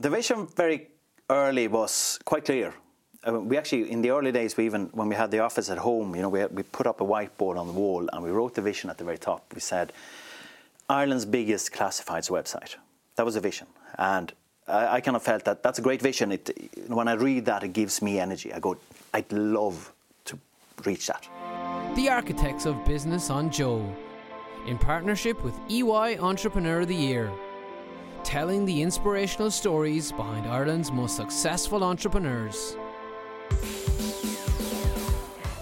the vision very early was quite clear. Uh, we actually, in the early days, we even when we had the office at home, you know, we, we put up a whiteboard on the wall and we wrote the vision at the very top. We said, Ireland's biggest classifieds website. That was a vision, and I, I kind of felt that that's a great vision. It, when I read that, it gives me energy. I go, I'd love to reach that. The Architects of Business on Joe, in partnership with EY Entrepreneur of the Year telling the inspirational stories behind Ireland's most successful entrepreneurs.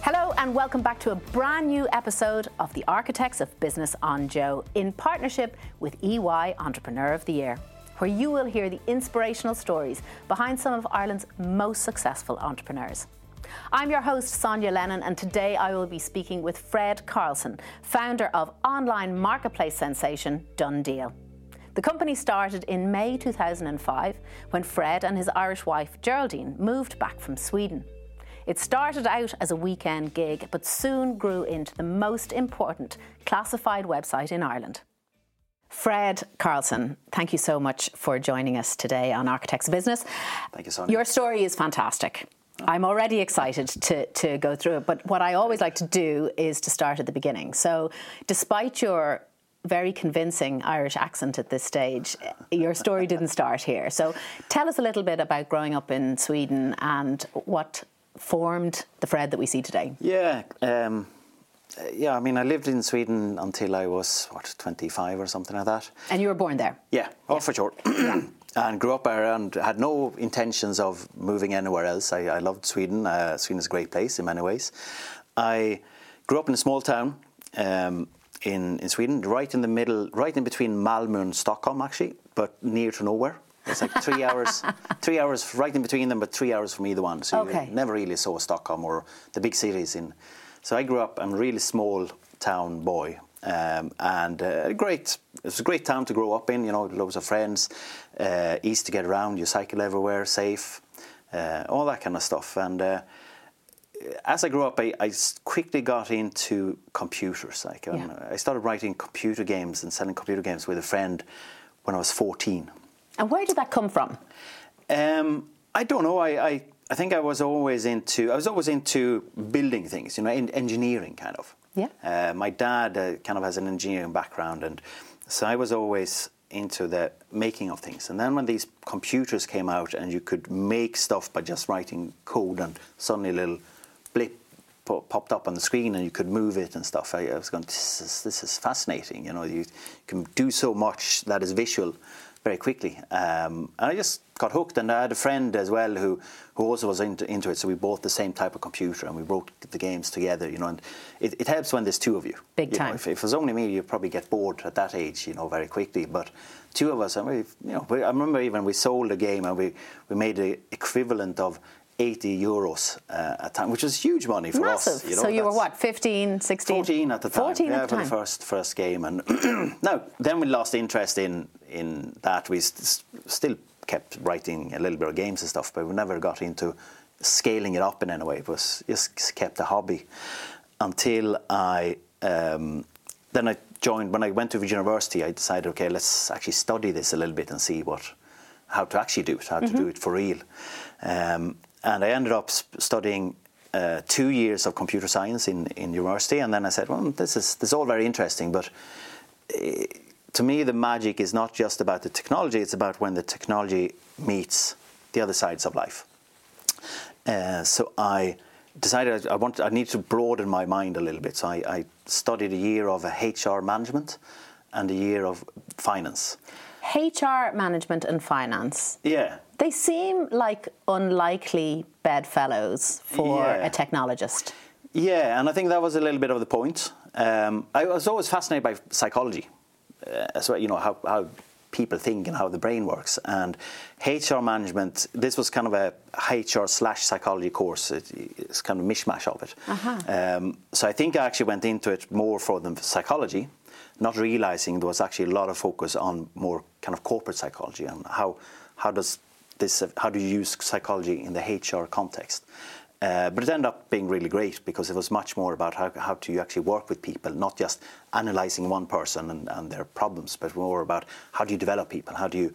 Hello, and welcome back to a brand new episode of the Architects of Business on Joe in partnership with EY Entrepreneur of the Year, where you will hear the inspirational stories behind some of Ireland's most successful entrepreneurs. I'm your host, Sonya Lennon, and today I will be speaking with Fred Karlsson, founder of online marketplace sensation DoneDeal. The company started in May 2005 when Fred and his Irish wife Geraldine moved back from Sweden. It started out as a weekend gig, but soon grew into the most important classified website in Ireland. Fred Karlsson, thank you so much for joining us today on Architects Business. Thank you, Sonya. Your story is fantastic. I'm already excited to, to go through it, but what I always like to do is to start at the beginning. So, despite your very convincing Irish accent at this stage. Your story didn't start here. So tell us a little bit about growing up in Sweden and what formed the Fred that we see today. Yeah. Um, yeah, I mean, I lived in Sweden until I was, what, 25 or something like that. And you were born there? Yeah, oh, yeah. for sure. and grew up there and had no intentions of moving anywhere else. I, I loved Sweden. Uh, Sweden is a great place in many ways. I grew up in a small town. Um, in, in Sweden, right in the middle, right in between Malmö and Stockholm, actually, but near to nowhere. It's like three hours, three hours right in between them, but three hours from either one. So okay. you never really saw Stockholm or the big cities. In so I grew up. I'm a really small town boy, um, and uh, great. It was a great town to grow up in. You know, loads of friends, uh, easy to get around. You cycle everywhere, safe, uh, all that kind of stuff. And uh, as I grew up, I, I, quickly got into computers. Like um, yeah. I started writing computer games and selling computer games with a friend when I was 14. And where did that come from? Um, I don't know. I, I, I, think I was always into I was always into building things. You know, engineering kind of. Yeah. Uh, my dad uh, kind of has an engineering background, and so I was always into the making of things. And then when these computers came out, and you could make stuff by just writing code, and suddenly a little blip popped up on the screen and you could move it and stuff. I, I was going, this is, this is, fascinating. You know, you can do so much that is visual very quickly. Um, and I just got hooked. And I had a friend as well who, who also was into, into, it. So we bought the same type of computer and we wrote the games together. You know, and it, it helps when there's two of you. Big you time. Know, if, if, it was only me, you'd probably get bored at that age. You know, very quickly. But two of us, and we, you know, I remember even we sold a game and we, we made the equivalent of 80 euros uh, a time, which was huge money for Massive. us. You know, so you were what, 15, 16? 14 at the time. 14 yeah, at the for time. the first first game. And no, then we lost interest in in that. We st- still kept writing a little bit of games and stuff, but we never got into scaling it up in any way. It was just kept a hobby until I um, then I joined when I went to university. I decided, okay, let's actually study this a little bit and see what how to actually do it, how mm-hmm. to do it for real. Um, and I ended up studying uh, two years of computer science in, in university, and then I said, well, this is this is all very interesting, but uh, to me, the magic is not just about the technology; it's about when the technology meets the other sides of life. Uh, so I decided I wanted I needed to broaden my mind a little bit. So I, I studied a year of HR management and a year of finance. HR management and finance. Yeah. They seem like unlikely bedfellows for Yeah. a technologist. Yeah, and I think that was a little bit of the point. Um, I was always fascinated by psychology, uh, as well, you know, how, how people think and how the brain works. And HR management, this was kind of a HR slash psychology course. It, it's kind of a mishmash of it. Um, so I think I actually went into it more for the psychology, not realizing there was actually a lot of focus on more kind of corporate psychology and how how does this how do you use psychology in the HR context. Uh, but it ended up being really great because it was much more about how, how do you actually work with people, not just analyzing one person and, and their problems, but more about how do you develop people, how do you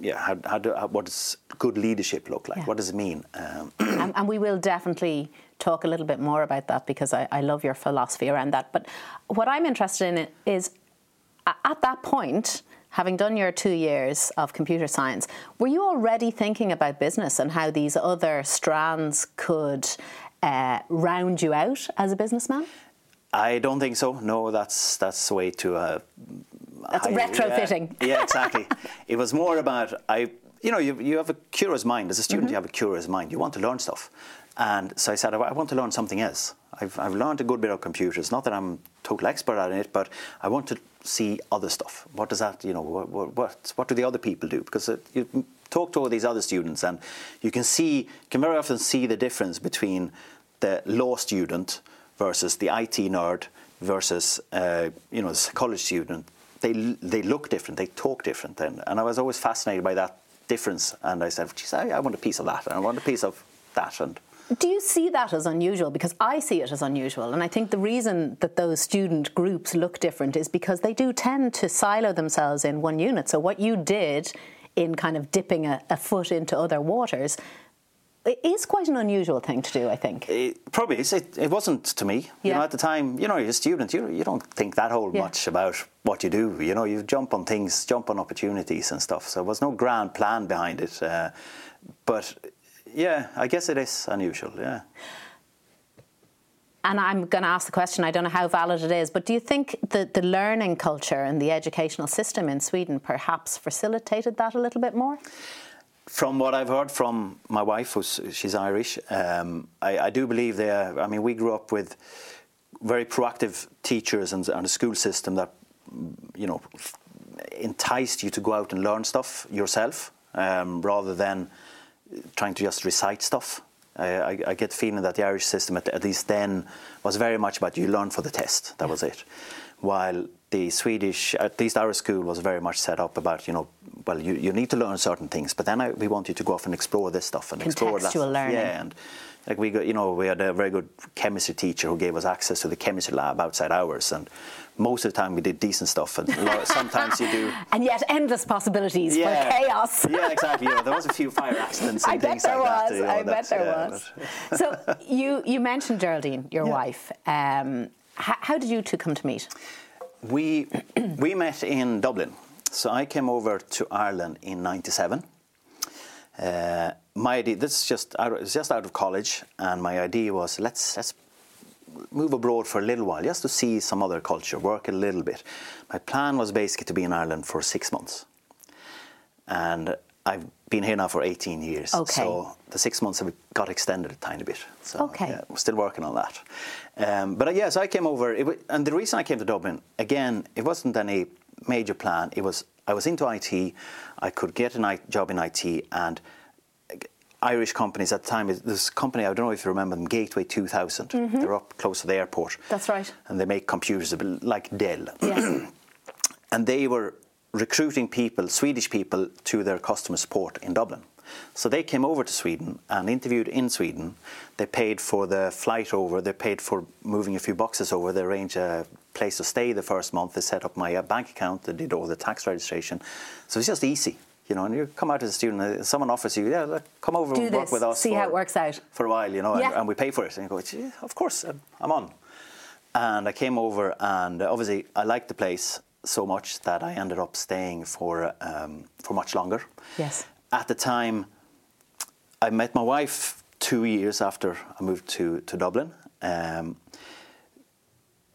yeah, how, how, do, how what does good leadership look like? Yeah. What does it mean? Um, and, and we will definitely talk a little bit more about that because I, I love your philosophy around that. But what I'm interested in is at that point, having done your two years of computer science, were you already thinking about business and how these other strands could uh, round you out as a businessman? I don't think so. No, that's that's way too. Uh, That's high- retrofitting. Yeah, yeah, exactly. it was more about I. You know, you, you have a curious mind. As a student, Mm-hmm. you have a curious mind. You want to learn stuff, and so I said, I want to learn something else. I've, I've learned a good bit of computers. Not that I'm total expert at it, but I want to see other stuff. What does that? You know, what what what, do the other people do? Because uh, you talk to all these other students, and you can see, can very often see the difference between the law student versus the IT nerd versus uh, you know the college student. They they look different. They talk different, and and I was always fascinated by that difference. And I said, geez, I, I want a piece of that, and I want a piece of that, and. Do you see that as unusual? Because I see it as unusual. And I think the reason that those student groups look different is because they do tend to silo themselves in one unit. So, what you did in kind of dipping a, a foot into other waters it is quite an unusual thing to do, I think. It, probably it's, it, it wasn't to me. You know, at the time, you know, you're a student. You you don't think that whole Yeah. much about what you do. You know, you jump on things, jump on opportunities and stuff. So there was no grand plan behind it. Uh, but yeah, I guess it is unusual. Yeah. And I'm going to ask the question, I don't know how valid it is, but do you think that the learning culture and the educational system in Sweden perhaps facilitated that a little bit more? From what I've heard from my wife, who's she's Irish, um, I, I do believe they. Are, I mean, we grew up with very proactive teachers and, and a school system that, you know, enticed you to go out and learn stuff yourself um, rather than trying to just recite stuff. I, I, I get the feeling that the Irish system, at, at least then, was very much about you learn for the test. That was it. While the Swedish, at least our school, was very much set up about, you know, well, you, you need to learn certain things, but then I, we want you to go off and explore this stuff and explore that. Contextual learning. Yeah, and like we got, you know, we had a very good chemistry teacher who gave us access to the chemistry lab outside ours, and most of the time we did decent stuff, and sometimes you do. And yet, endless possibilities for chaos. yeah, exactly. Yeah, there was a few fire accidents and I bet things there like was. that. you know, I bet there yeah, was. but- so you you mentioned Geraldine, your Yeah. wife. Um, how, how did you two come to meet? We we met in Dublin. So I came over to Ireland in '97. Uh, my idea, this is just out, was just out of college, and my idea was let's let's move abroad for a little while, just to see some other culture, work a little bit. My plan was basically to be in Ireland for six months, and I've been here now for 18 years. Okay. So the six months have got extended a tiny bit. So Okay. yeah, we're still working on that. Um, but uh, yeah, so I came over, and the reason I came to Dublin again, it wasn't any major plan. It was I was into IT. I could get a job in IT, and uh, Irish companies at the time. This company, I don't know if you remember them, Gateway 2000. They're up close to the airport. Mm-hmm. That's right. And they make computers like Dell Yes. and they were recruiting people, Swedish people, to their customer support in Dublin. So they came over to Sweden and interviewed in Sweden. They paid for the flight over. They paid for moving a few boxes over. They arranged a place to stay the first month. They set up my uh, bank account. They did all the tax registration. So it's just easy, you know. And you come out as a student, uh, someone offers you, yeah, come over Do and work this, with us. see for, how it works out. for a while, you know, Yeah. and, and we pay for it. And you go, "Gee, of course, I'm- I'm on. And I came over, and uh, obviously I liked the place so much that I ended up staying for um, for much longer. Yes. At the time, I met my wife two years after I moved to to Dublin, um,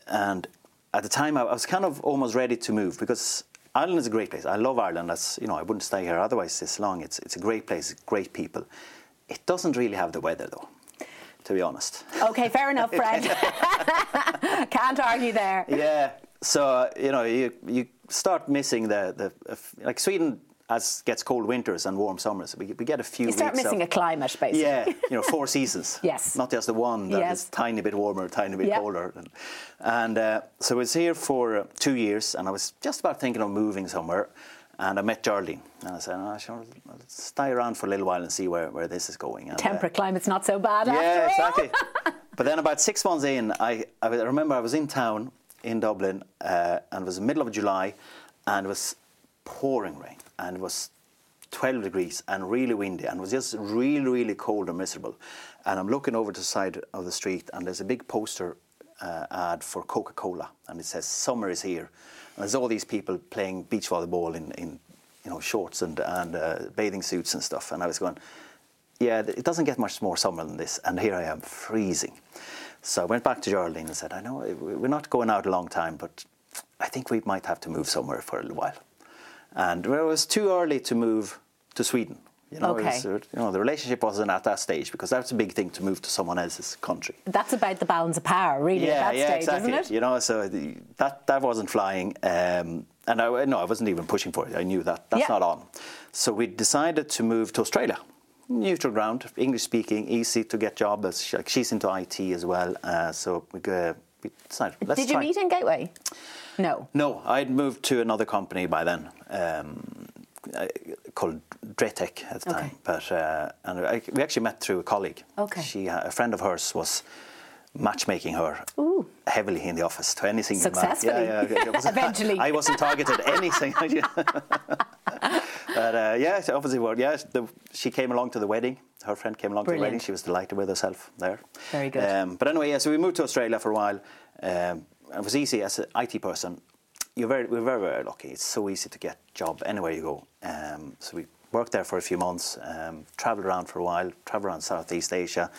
and at the time I was kind of almost ready to move because Ireland is a great place. I love Ireland. That's you know I wouldn't stay here otherwise this long. It's it's a great place, great people. It doesn't really have the weather though, to be honest. Okay, fair enough, Fred. Can't argue there. yeah. So you know, you you start missing the the like Sweden as gets cold winters and warm summers. We, we get a few. You start missing of, a climate, basically. Yeah, you know, four seasons. Yes. Not just the one that is Yes. tiny bit warmer, tiny bit Yeah. colder. And, and uh, so I was here for uh, two years, and I was just about thinking of moving somewhere. And I met Geraldine, and I said, oh, sure, I'll stay around for a little while and see where, where this is going. And, uh, Temperate climate's not so bad yeah, exactly. but then about six months in, I, I remember I was in town in Dublin, uh, and it was the middle of July, and it was pouring rain, and it was 12 degrees and really windy, and it was just really, really cold and miserable. And I'm looking over to the side of the street, and there's a big poster uh, ad for Coca Cola, and it says, Summer is here. And there's all these people playing beach volleyball in, in you know, shorts and, and uh, bathing suits and stuff. And I was going, yeah, it doesn't get much more summer than this. And here I am freezing. So I went back to Geraldine and said, I know we're not going out a long time, but I think we might have to move somewhere for a little while. And well, it was too early to move to Sweden. You know, Okay. was, you know, the relationship wasn't at that stage because that's a big thing to move to someone else's country. That's about the balance of power, really, Yeah, at that yeah, stage, exactly. isn't it? You know, so the, that that wasn't flying, um, and I no, I wasn't even pushing for it. I knew that that's Yeah. not on. So we decided to move to Australia, neutral ground, English speaking, easy to get job. As she, like, she's into IT as well, uh, so we, uh, we decided. Let's Did you try. meet in Gateway? No. No, I'd moved to another company by then. Um, uh, called Dretec at the Okay. time, but uh, and I, we actually met through a colleague. Okay. she uh, a friend of hers was matchmaking her Ooh. heavily in the office to anything. Successfully. Yeah, yeah, yeah. Eventually. I wasn't targeted anything. but uh, yeah, so obviously, yeah, the, she came along to the wedding. Her friend came along to the wedding. She was delighted with herself there. Very good. Um, but anyway, yeah, so we moved to Australia for a while. Um, it was easy as an IT person. You're very, we're very, very lucky. It's so easy to get job anywhere you go. Um, so we worked there for a few months, um, travelled around for a while, travelled around Southeast Asia,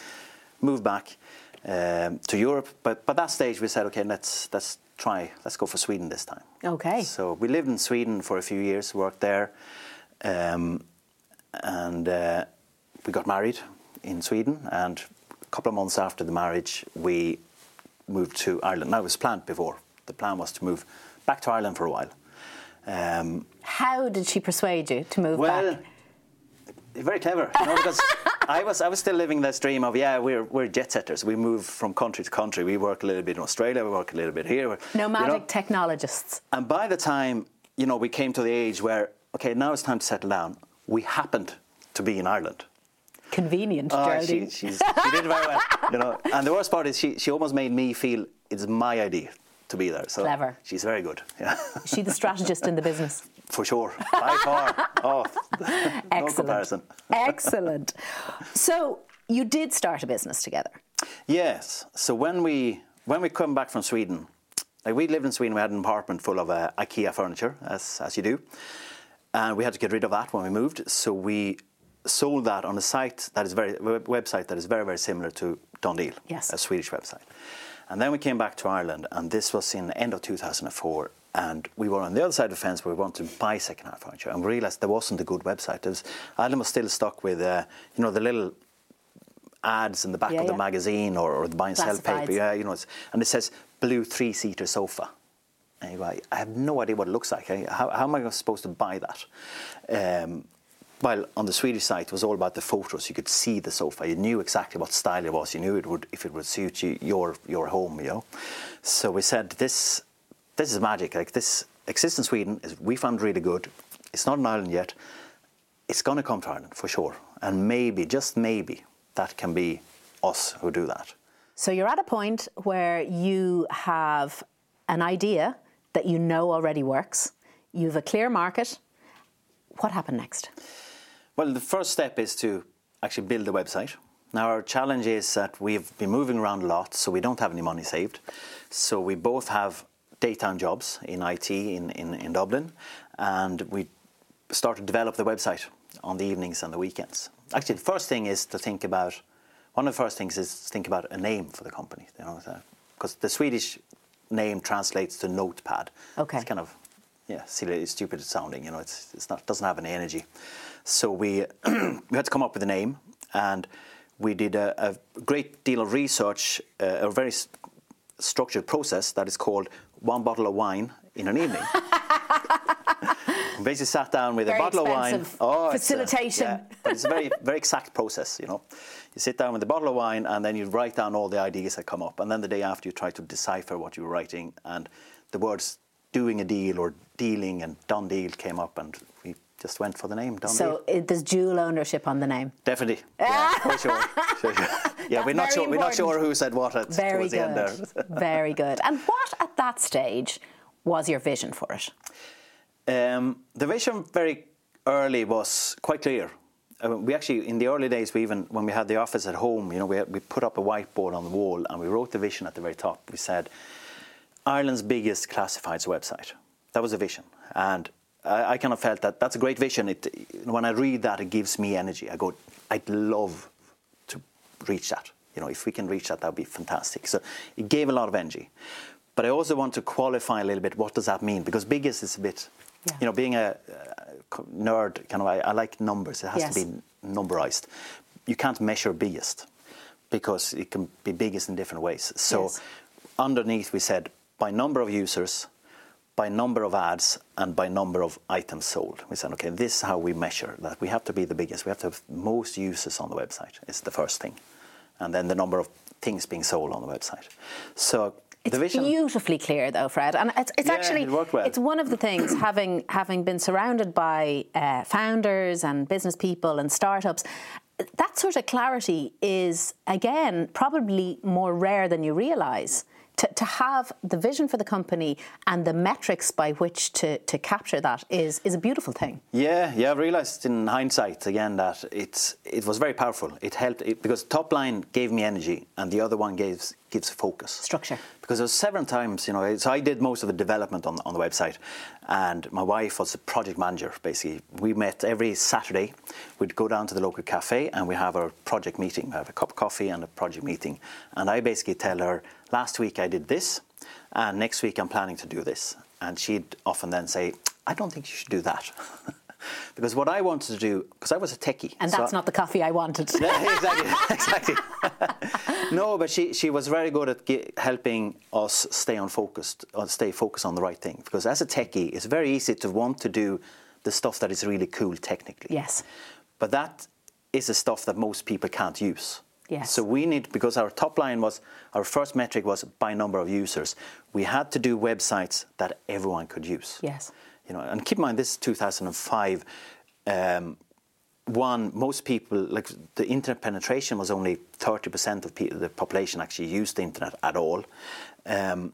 moved back um, to Europe. But by that stage, we said, okay, let's let's try, let's go for Sweden this time. Okay. So we lived in Sweden for a few years, worked there, um, and uh, we got married in Sweden. And a couple of months after the marriage, we moved to Ireland. Now it was planned before. The plan was to move back to Ireland for a while. Um, How did she persuade you to move back? well, back? very clever, you know, because I was I was still living this dream of yeah we're we're jet setters. We move from country to country. We work a little bit in Australia. We work a little bit here. you know. Nomadic technologists. And by the time you know we came to the age where okay now it's time to settle down, we happened to be in Ireland. Convenient, Oh, Geraldine. she, she's, she did very well, you know. And the worst part is she, she almost made me feel it's my idea to be there. So Clever. She's very good. Yeah, Is she the strategist in the business? for sure. By far. Oh, no Excellent. comparison. Excellent. So you did start a business together. Yes. So when we when we come back from Sweden, like we lived in Sweden, we had an apartment full of uh, IKEA furniture, as as you do, and we had to get rid of that when we moved. So we sold that on a site that is very website that is very very similar to DoneDeal, Yes. a Swedish website. And then we came back to Ireland, and this was in the end of 2004. And we were on the other side of the fence where we wanted to buy second-hand furniture, and we realised there wasn't a good website. Was, Ireland was still stuck with, uh, you know, the little ads in the back Yeah, of the yeah. magazine or, or the buy and sell paper. Yeah, you know, it's, and it says blue three-seater sofa. And you go, I have no idea what it looks like. How, how am I supposed to buy that? Um, while on the Swedish site, it was all about the photos. You could see the sofa. You knew exactly what style it was. You knew it would if it would suit you, your your home. You know. So we said this this is magic. Like this exists in Sweden. Is we found really good. It's not in Ireland yet. It's going to come to Ireland for sure. And maybe, just maybe, that can be us who do that. So you're at a point where you have an idea that you know already works. You've a clear market. What happened next? Well, the first step is to actually build the website. Now, our challenge is that we've been moving around a lot, so we don't have any money saved. So we both have daytime jobs in IT in, in, in Dublin, and we start to develop the website on the evenings and the weekends. Actually, the first thing is to think about one of the first things is to think about a name for the company. You know, because the Swedish name translates to notepad. Okay. It's kind of yeah, silly, stupid sounding. You know, it's it's not doesn't have any energy. So we we had to come up with a name, and we did a, a great deal of research, uh, a very s- structured process that is called one bottle of wine in an evening. Basically sat down with Very a bottle of wine. it's a- facilitation. yeah, but it's a very, very exact process, you know. You sit down with a bottle of wine and then you write down all the ideas that come up. And then the day after, you try to decipher what you were writing. And the words doing a deal or dealing and done deal came up, and we just went for the name, done So deal. it, there's dual ownership on the name. Definitely. Yeah, for sure. Sure, sure. Yeah, we're not sure. We're not sure who said what at, Very towards the end there. Very good. And what at that stage was your vision for it? Um, the vision very early was quite clear. We actually, in the early days, we even when we had the office at home, you know, we, we put up a whiteboard on the wall and we wrote the vision at the very top. We said, Ireland's biggest classifieds website. That was a vision, and I, I kind of felt that that's a great vision. It, when I read that, it gives me energy. I go, I'd love to reach that. You know, if we can reach that, that would be fantastic. So it gave a lot of energy. But I also want to qualify a little bit. What does that mean? Because biggest is a bit, Yeah. you know, being a, uh, a nerd, kind of, I, I like numbers. It has Yes. to be numberized. You can't measure biggest because it can be biggest in different ways. So Yes. underneath, we said by number of users, by number of ads, and by number of items sold. We said, okay, this is how we measure that. We have to be the biggest. We have to have most users on the website. It's the first thing, and then the number of things being sold on the website. So It's beautifully clear, though, Fred, and it's, it's Yeah, actually it well. it's one of the things having having been surrounded by uh, founders and business people and startups. That sort of clarity is again probably more rare than you realise. To, to have the vision for the company and the metrics by which to, to capture that is, is a beautiful thing. Yeah, yeah. I've realised in hindsight again that it's it was very powerful. It helped it, because top line gave me energy, and the other one gives gives focus, Structure. Because there's several times, you know, so I did most of the development on on the website, and my wife was the project manager. Basically, we met every Saturday. We'd go down to the local cafe and we have our project meeting. We have a cup of coffee and a project meeting, and I basically tell her, last week I did this, and next week I'm planning to do this, and she'd often then say, I don't think you should do that. Because what I wanted to do, because I was a techie, And so- that's not the coffee I wanted. yeah, exactly, exactly. no, but she, she was very good at ge- helping us stay on focused, uh, stay focused on the right thing. Because as a techie, it's very easy to want to do the stuff that is really cool technically. Yes. But that is the stuff that most people can't use. Yes. So we need because our top line was our first metric was by number of users. We had to do websites that everyone could use. Yes. You know, and keep in mind this is 2005. Um, one, most people like the internet penetration was only 30% of the population actually used the internet at all. Um,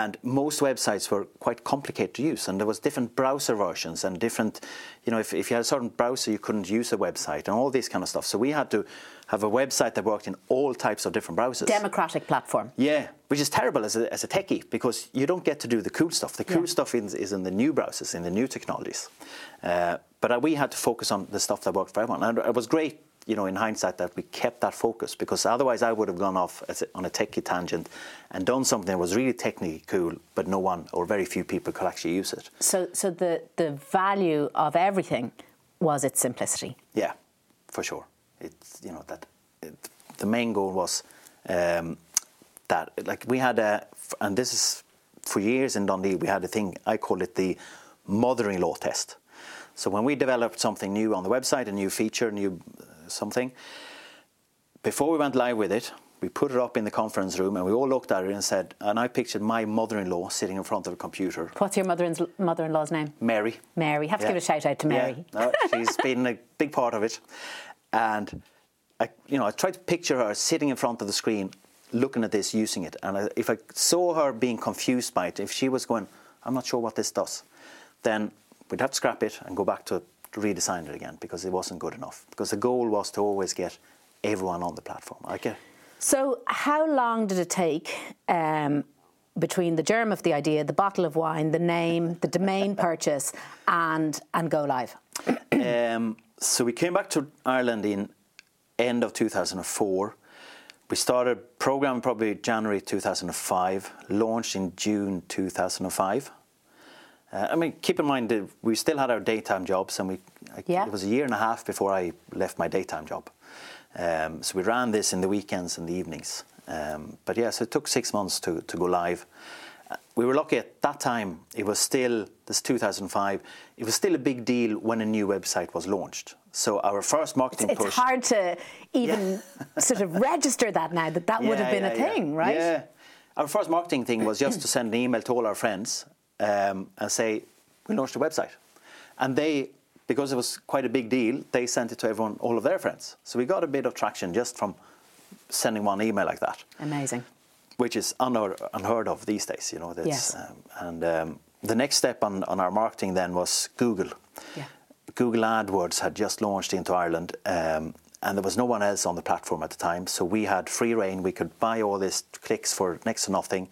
and most websites were quite complicated to use, and there was different browser versions and different, you know, if, if you had a certain browser, you couldn't use a website and all this kind of stuff. So we had to have a website that worked in all types of different browsers. Democratic platform. Yeah, which is terrible as a, as a techie because you don't get to do the cool stuff. The cool Yeah. stuff is, is in the new browsers, in the new technologies. Uh, but uh, we had to focus on the stuff that worked for everyone. And it was great, you know, in hindsight that we kept that focus because otherwise I would have gone off on a techie tangent and done something that was really technically cool, but no one or very few people could actually use it. So, so the, the value of everything was its simplicity. Yeah, for sure. It's you know that it, the main goal was um, that like we had a and this is for years in DoneDeal we had a thing I call it the mother-in-law test. So when we developed something new on the website, a new feature, new something, before we went live with it, we put it up in the conference room and we all looked at it and said, and I pictured my mother-in-law sitting in front of a computer, What's your mother-in- mother-in-law's name? Mary. Mary. Have to Yeah. give a shout out to Mary. Yeah, no, she's been a big part of it. And I, you know, I tried to picture her sitting in front of the screen, looking at this, using it. And I, if I saw her being confused by it, if she was going, "I'm not sure what this does," then we'd have to scrap it and go back to, to redesign it again because it wasn't good enough. Because the goal was to always get everyone on the platform. Okay. So, how long did it take um, between the germ of the idea, the bottle of wine, the name, the domain purchase, and and go live? Um, so we came back to Ireland in end of 2004. We started programming probably January 2005, launched in June 2005. Uh, I mean, keep in mind that we still had our daytime jobs, and we I- Yeah. it was a year and a half before I left my daytime job. Um, so we ran this in the weekends and the evenings. Um, but yeah, so it took six months to, to go live. Uh, We were lucky at that time. It was still this 2005. It was still a big deal when a new website was launched. So our first marketing It's push. It's hard to even sort of register that now that that would have Yeah, been a yeah, yeah. thing, right? Yeah. Our first marketing thing was just to send an email to all our friends um, and say, we launched a website. And they, because it was quite a big deal, they sent it to everyone, all of their friends. So we got a bit of traction just from sending one email like that, Amazing. which is unheard, unheard of these days, you know. That's, Yes. um, and um, the next step on, on our marketing then was Google. Yeah. Google AdWords had just launched into Ireland, um, and there was no one else on the platform at the time. So we had free reign. We could buy all these clicks for next to nothing.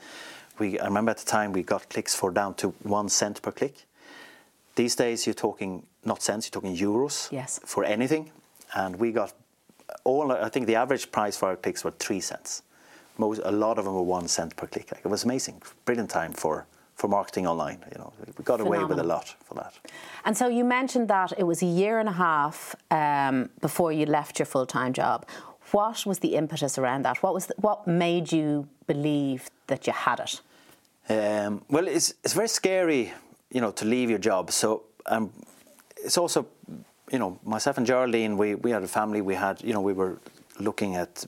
We, I remember at the time we got clicks for down to one cent per click. These days you're talking not cents, you're talking euros Yes. for anything, and we got all. I think the average price for our clicks were three cents. Most, a lot of them were one cent per click. Like, it was amazing, brilliant time for for marketing online. You know, we got away with a lot for that. And so you mentioned that it was a year and a half um, before you left your full time job. What was the impetus around that? What was the, what made you believe that you had it? Um, well, it's it's very scary, you know, to leave your job. So um, it's also, you know, myself and Geraldine, we, we had a family. We had, you know, we were looking at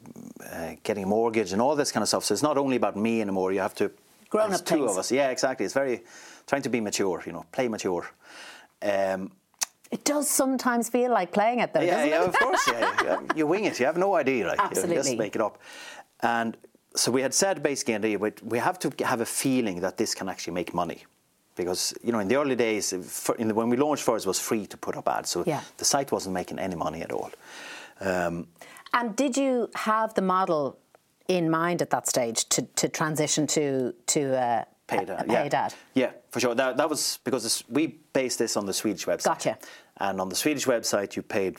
uh, getting a mortgage and all this kind of stuff. So it's not only about me anymore. You have to. Grown up two things. of us. Yeah, exactly. It's very trying to be mature. You know, play mature. Um, It does sometimes feel like playing it, though, yeah, yeah, of course. Yeah, yeah. you wing it. You have no idea. Like, You just make it up. And so we had said basically, we we have to have a feeling that this can actually make money. Because you know, in the early days, the, when we launched first, it was free to put up ads, so Yeah. the site wasn't making any money at all. Um, And did you have the model in mind at that stage to, to transition to to uh, paid a, ad, a yeah. paid ad? Yeah, for sure. That, that was because this, we based this on the Swedish website. Gotcha. And on the Swedish website, you paid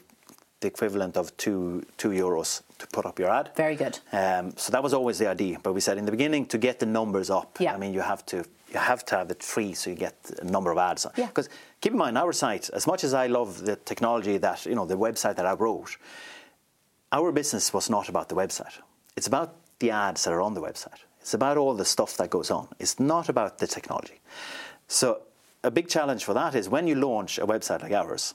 the equivalent of two two euros to put up your ad. Very good. Um, so that was always the idea. But we said in the beginning to get the numbers up. Yeah. I mean, you have to you have to have it free so you get a number of ads. Yeah. Because keep in mind, our site, as much as I love the technology that you know the website that I wrote, our business was not about the website. It's about the ads that are on the website. It's about all the stuff that goes on. It's not about the technology. So a big challenge for that is when you launch a website like ours,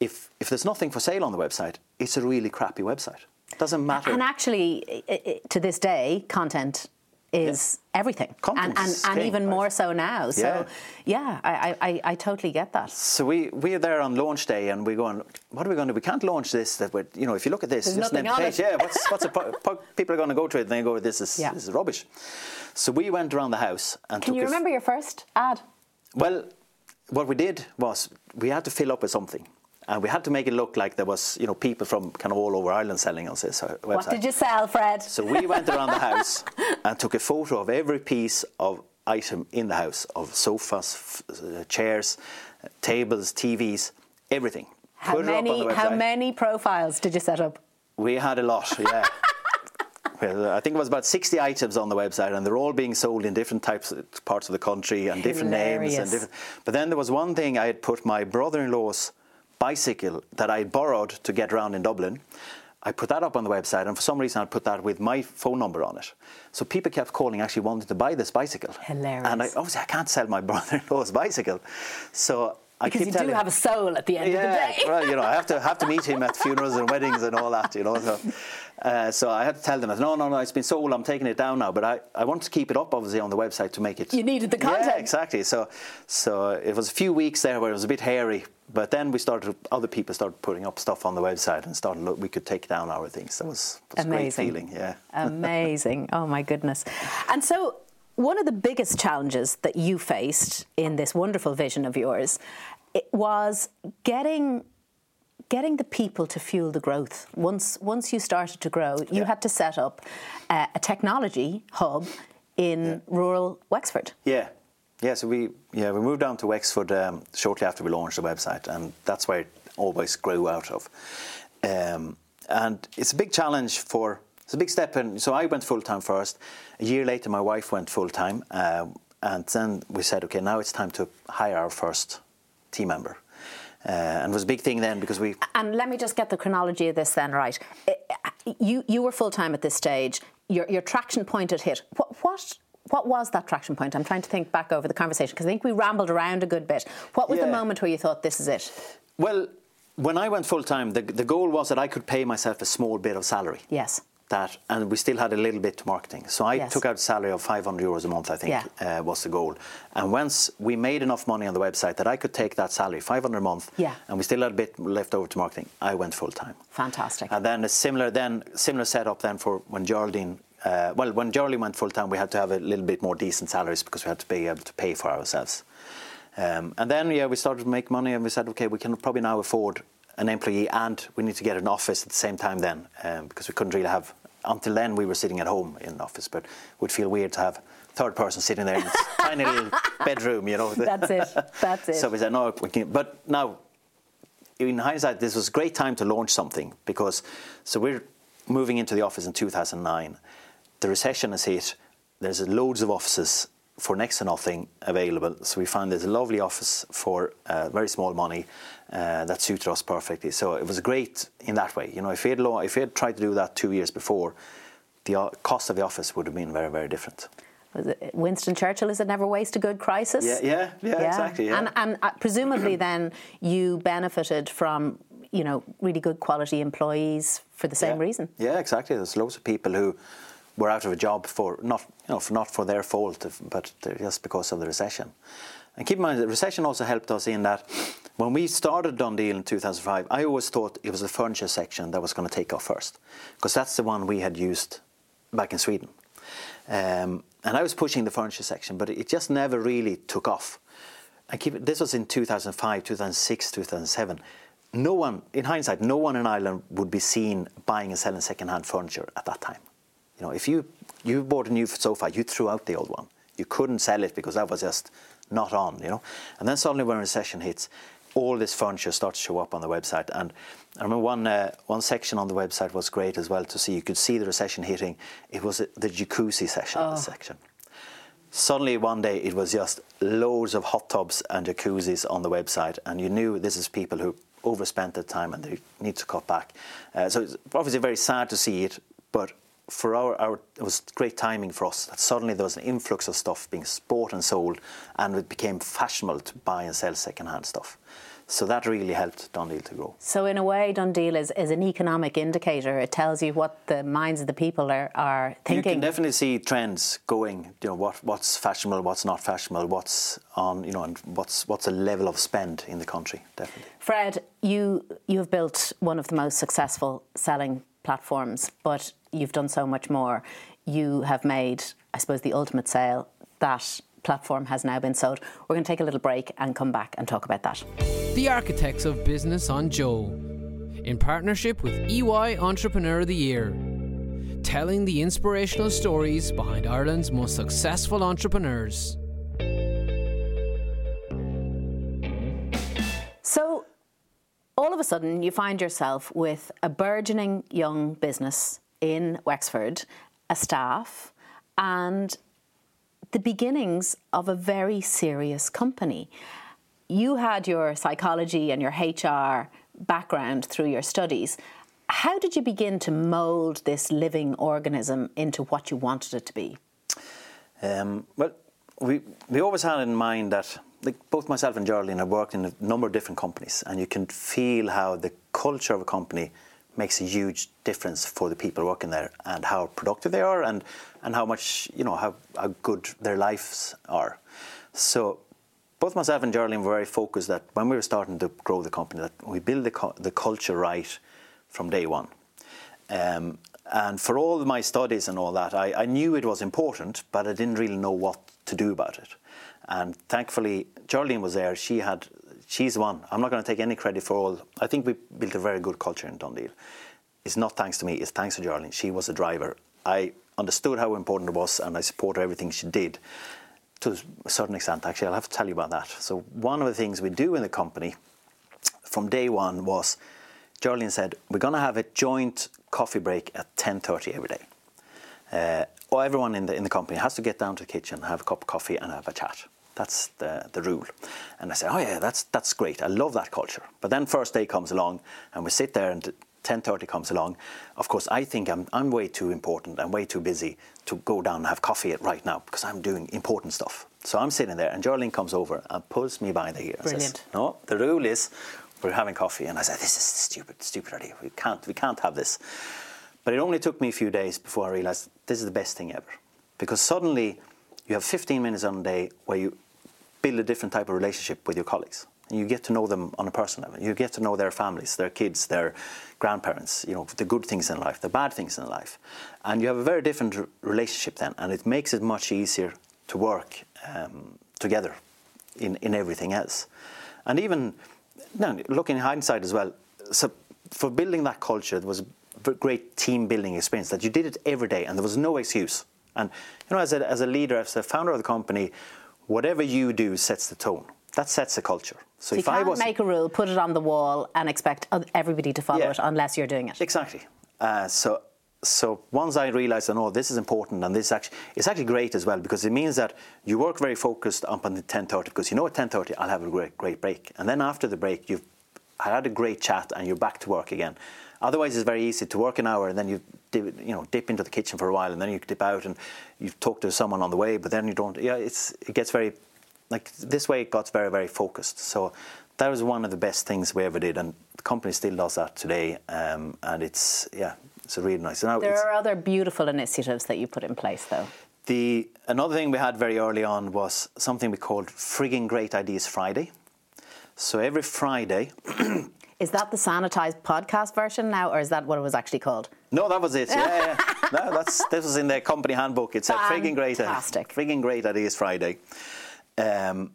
if if there's nothing for sale on the website, it's a really crappy website. It doesn't matter. And actually, to this day, content is everything, Content and, and, and king, even right. more so now. So, Yeah. yeah, I, I, I- totally get that. So we we're there on launch day and we're going. What are we going to do? We can't launch this. That we're, you know, if you look at this, There's just an nothing on page. it. Yeah, what's what's a, po- people are going to go to it and they go, this is Yeah. this is rubbish. So we went around the house and Can took you a f- remember your first ad? Well, what we did was we had to fill up with something. And we had to make it look like there was, you know, people from kind of all over Ireland selling on this uh, website. What did you sell, Fred? So we went around the house and took a photo of every piece of item in the house of sofas, f- uh, chairs, tables, TVs, everything. how Put it up on many how many profiles did you set up? We had a lot, yeah. I think it was about 60 items on the website, and they're all being sold in different types, of parts of the country, and different names. And different. But then there was one thing I had put my brother-in-law's bicycle that I borrowed to get around in Dublin. I put that up on the website, and for some reason I put that with my phone number on it. So people kept calling, actually wanting to buy this bicycle. Hilarious. And I obviously I can't sell my brother-in-law's bicycle, so I Because you do have a soul at the end of the yeah, day. well, you know, I have to have to meet him at funerals and weddings and all that, you know. So, uh, so I had to tell them, no, no, no, it's been sold. I'm taking it down now. But I, I want to keep it up, obviously, on the website to make it. You needed the content. Yeah, exactly. So, so it was a few weeks there where it was a bit hairy. But then we started. Other people started putting up stuff on the website and started. Look, we could take down our things. That was, was a great Amazing. feeling. Yeah. Amazing. Oh my goodness. And so one of the biggest challenges that you faced in this wonderful vision of yours it was getting getting the people to fuel the growth. Once once you started to grow, you Yeah. had to set up uh, a technology hub in rural Wexford. Yeah, yeah. So we yeah we moved down to Wexford um, shortly after we launched the website, and that's where it always grew out of. Um, and it's a big challenge for it's a big step in. So I went full time first. A year later, my wife went full time, um, and then we said, okay, now it's time to hire our first team member. Uh, and it was a big thing then because we And let me just get the chronology of this then right. You you were full time at this stage. Your your traction point had hit. What what what was that traction point? I'm trying to think back over the conversation because I think we rambled around a good bit. What was the moment where you thought this is it? well when I went full time, the the goal was that I could pay myself a small bit of salary. Yes. That, and we still had a little bit to marketing. So I Yes. took out a salary of 500 euros a month, I think, Yeah. uh, was the goal. And once we made enough money on the website that I could take that salary, 500 a month, Yeah. and we still had a bit left over to marketing, I went full time. Fantastic. And then a similar, then similar setup then for when Geraldine. Uh, well, when Geraldine went full time, we had to have a little bit more decent salaries because we had to be able to pay for ourselves. Um, and then, yeah, we started to make money and we said, okay, we can probably now afford an employee and we need to get an office at the same time then um, because we couldn't really have, until then we were sitting at home in an office, but it would feel weird to have third person sitting there in this tiny little bedroom, you know. That's it. That's it. So we said, no, we can, but now, in hindsight, this was a great time to launch something because, so we're moving into the office in 2009. The recession has hit. There's loads of offices for next to nothing available. So we found there's a lovely office for uh, very small money uh, that suited us perfectly. So it was great in that way. You know, if we had, lo- if we had tried to do that two years before, the cost of the office would have been very, very different. Winston Churchill, is it never waste a good crisis? Yeah, yeah, yeah, exactly. Yeah. And, and uh, presumably then you benefited from, you know, really good quality employees for the same yeah. reason. Yeah, exactly. There's loads of people who were out of a job for not, you know, for not for their fault, but just because of the recession. And keep in mind, the recession also helped us in that when we started DoneDeal in 2005, I always thought it was the furniture section that was going to take off first, because that's the one we had used back in Sweden. Um, and I was pushing the furniture section, but it just never really took off. And keep, this was in 2005, 2006, 2007. No one, in hindsight, no one in Ireland would be seen buying and selling second-hand furniture at that time. You know, if you you bought a new sofa, you threw out the old one. You couldn't sell it because that was just not on. You know, and then suddenly when a recession hits, all this furniture starts to show up on the website. And I remember one uh, one section on the website was great as well to see. You could see the recession hitting. It was the jacuzzi session Oh. section. Suddenly one day it was just loads of hot tubs and jacuzzis on the website, and you knew this is people who overspent their time and they need to cut back. Uh, so it's obviously very sad to see it, but for our, our it was great timing for us that suddenly there was an influx of stuff being bought and sold, and it became fashionable to buy and sell second-hand stuff. So that really helped DoneDeal to grow. So in a way, DoneDeal is, is an economic indicator. It tells you what the minds of the people are, are thinking. You can definitely see trends going. You know what, what's fashionable, what's not fashionable, what's on, you know, and what's what's a level of spend in the country. Definitely. Fred, you you have built one of the most successful selling platforms, but you've done so much more. You have made, I suppose, the ultimate sale. That platform has now been sold. We're going to take a little break and come back and talk about that. The Architects of Business on Joe, in partnership with EY Entrepreneur of the Year, telling the inspirational stories behind Ireland's most successful entrepreneurs. So, all of a sudden, you find yourself with a burgeoning young business in Wexford, a staff, and the beginnings of a very serious company. You had your psychology and your HR background through your studies. How did you begin to mould this living organism into what you wanted it to be? Um, well, we we always had in mind that like both myself and Geraldine have worked in a number of different companies, and you can feel how the culture of a company makes a huge difference for the people working there, and how productive they are, and and how much you know how, how good their lives are. So. Both myself and Geraldine were very focused that when we were starting to grow the company, that we build the, cu- the culture right from day one. Um, and for all my studies and all that, I, I knew it was important, but I didn't really know what to do about it. And thankfully, Geraldine was there. She had, she's one. I'm not going to take any credit for all. I think we built a very good culture in DoneDeal. It's not thanks to me. It's thanks to Geraldine. She was the driver. I understood how important it was, and I support everything she did to a certain extent. Actually, I'll have to tell you about that. So one of the things we do in the company from day one was Geraldine said we're going to have a joint coffee break at 10:30 every day. Uh, or everyone in the in the company has to get down to the kitchen, have a cup of coffee, and have a chat. That's the, the rule. And I said, oh yeah, that's that's great. I love that culture. But then first day comes along, and we sit there, and 10:30 comes along. Of course, I think I'm I'm way too important. I'm way too busy to go down and have coffee right now because I'm doing important stuff. So I'm sitting there, and Geraldine comes over and pulls me by the ear and says, Brilliant. "No, the rule is we're having coffee." And I said, "This is stupid, stupid idea. We can't we can't have this." But it only took me a few days before I realized this is the best thing ever. Because suddenly you have 15 minutes on a day where you build a different type of relationship with your colleagues. You get to know them on a personal level. You get to know their families, their kids, their grandparents, you know, the good things in life, the bad things in life. And you have a very different relationship then. And it makes it much easier to work um, together in, in everything else. And even now, looking in hindsight as well, so for building that culture, there was a great team building experience that you did it every day and there was no excuse. And you know, as a, as a leader, as a founder of the company, whatever you do sets the tone. That sets the culture. So, so if you can't I was make a rule, put it on the wall, and expect everybody to follow yeah, it unless you're doing it. Exactly. Uh, so so once I realised that, oh, this is important and this actually, it's actually great as well because it means that you work very focused up until 10.30 because you know at 10.30 I'll have a great, great break. And then after the break, you've had a great chat and you're back to work again. Otherwise, it's very easy to work an hour and then you dip, you know dip into the kitchen for a while and then you dip out and you talk to someone on the way, but then you don't. Yeah, it's it gets very like this way. It got very very focused. So that was one of the best things we ever did, and the company still does that today. Um, and it's yeah, it's a really nice. So there are other beautiful initiatives that you put in place, though. The another thing we had very early on was something we called Frigging Great Ideas Friday. So every Friday. is that the sanitized podcast version now, or is that what it was actually called? No, that was it. Yeah, yeah. no, that's this was in the company handbook. It said Frigging Great, Frigging Great Ideas Friday. Um,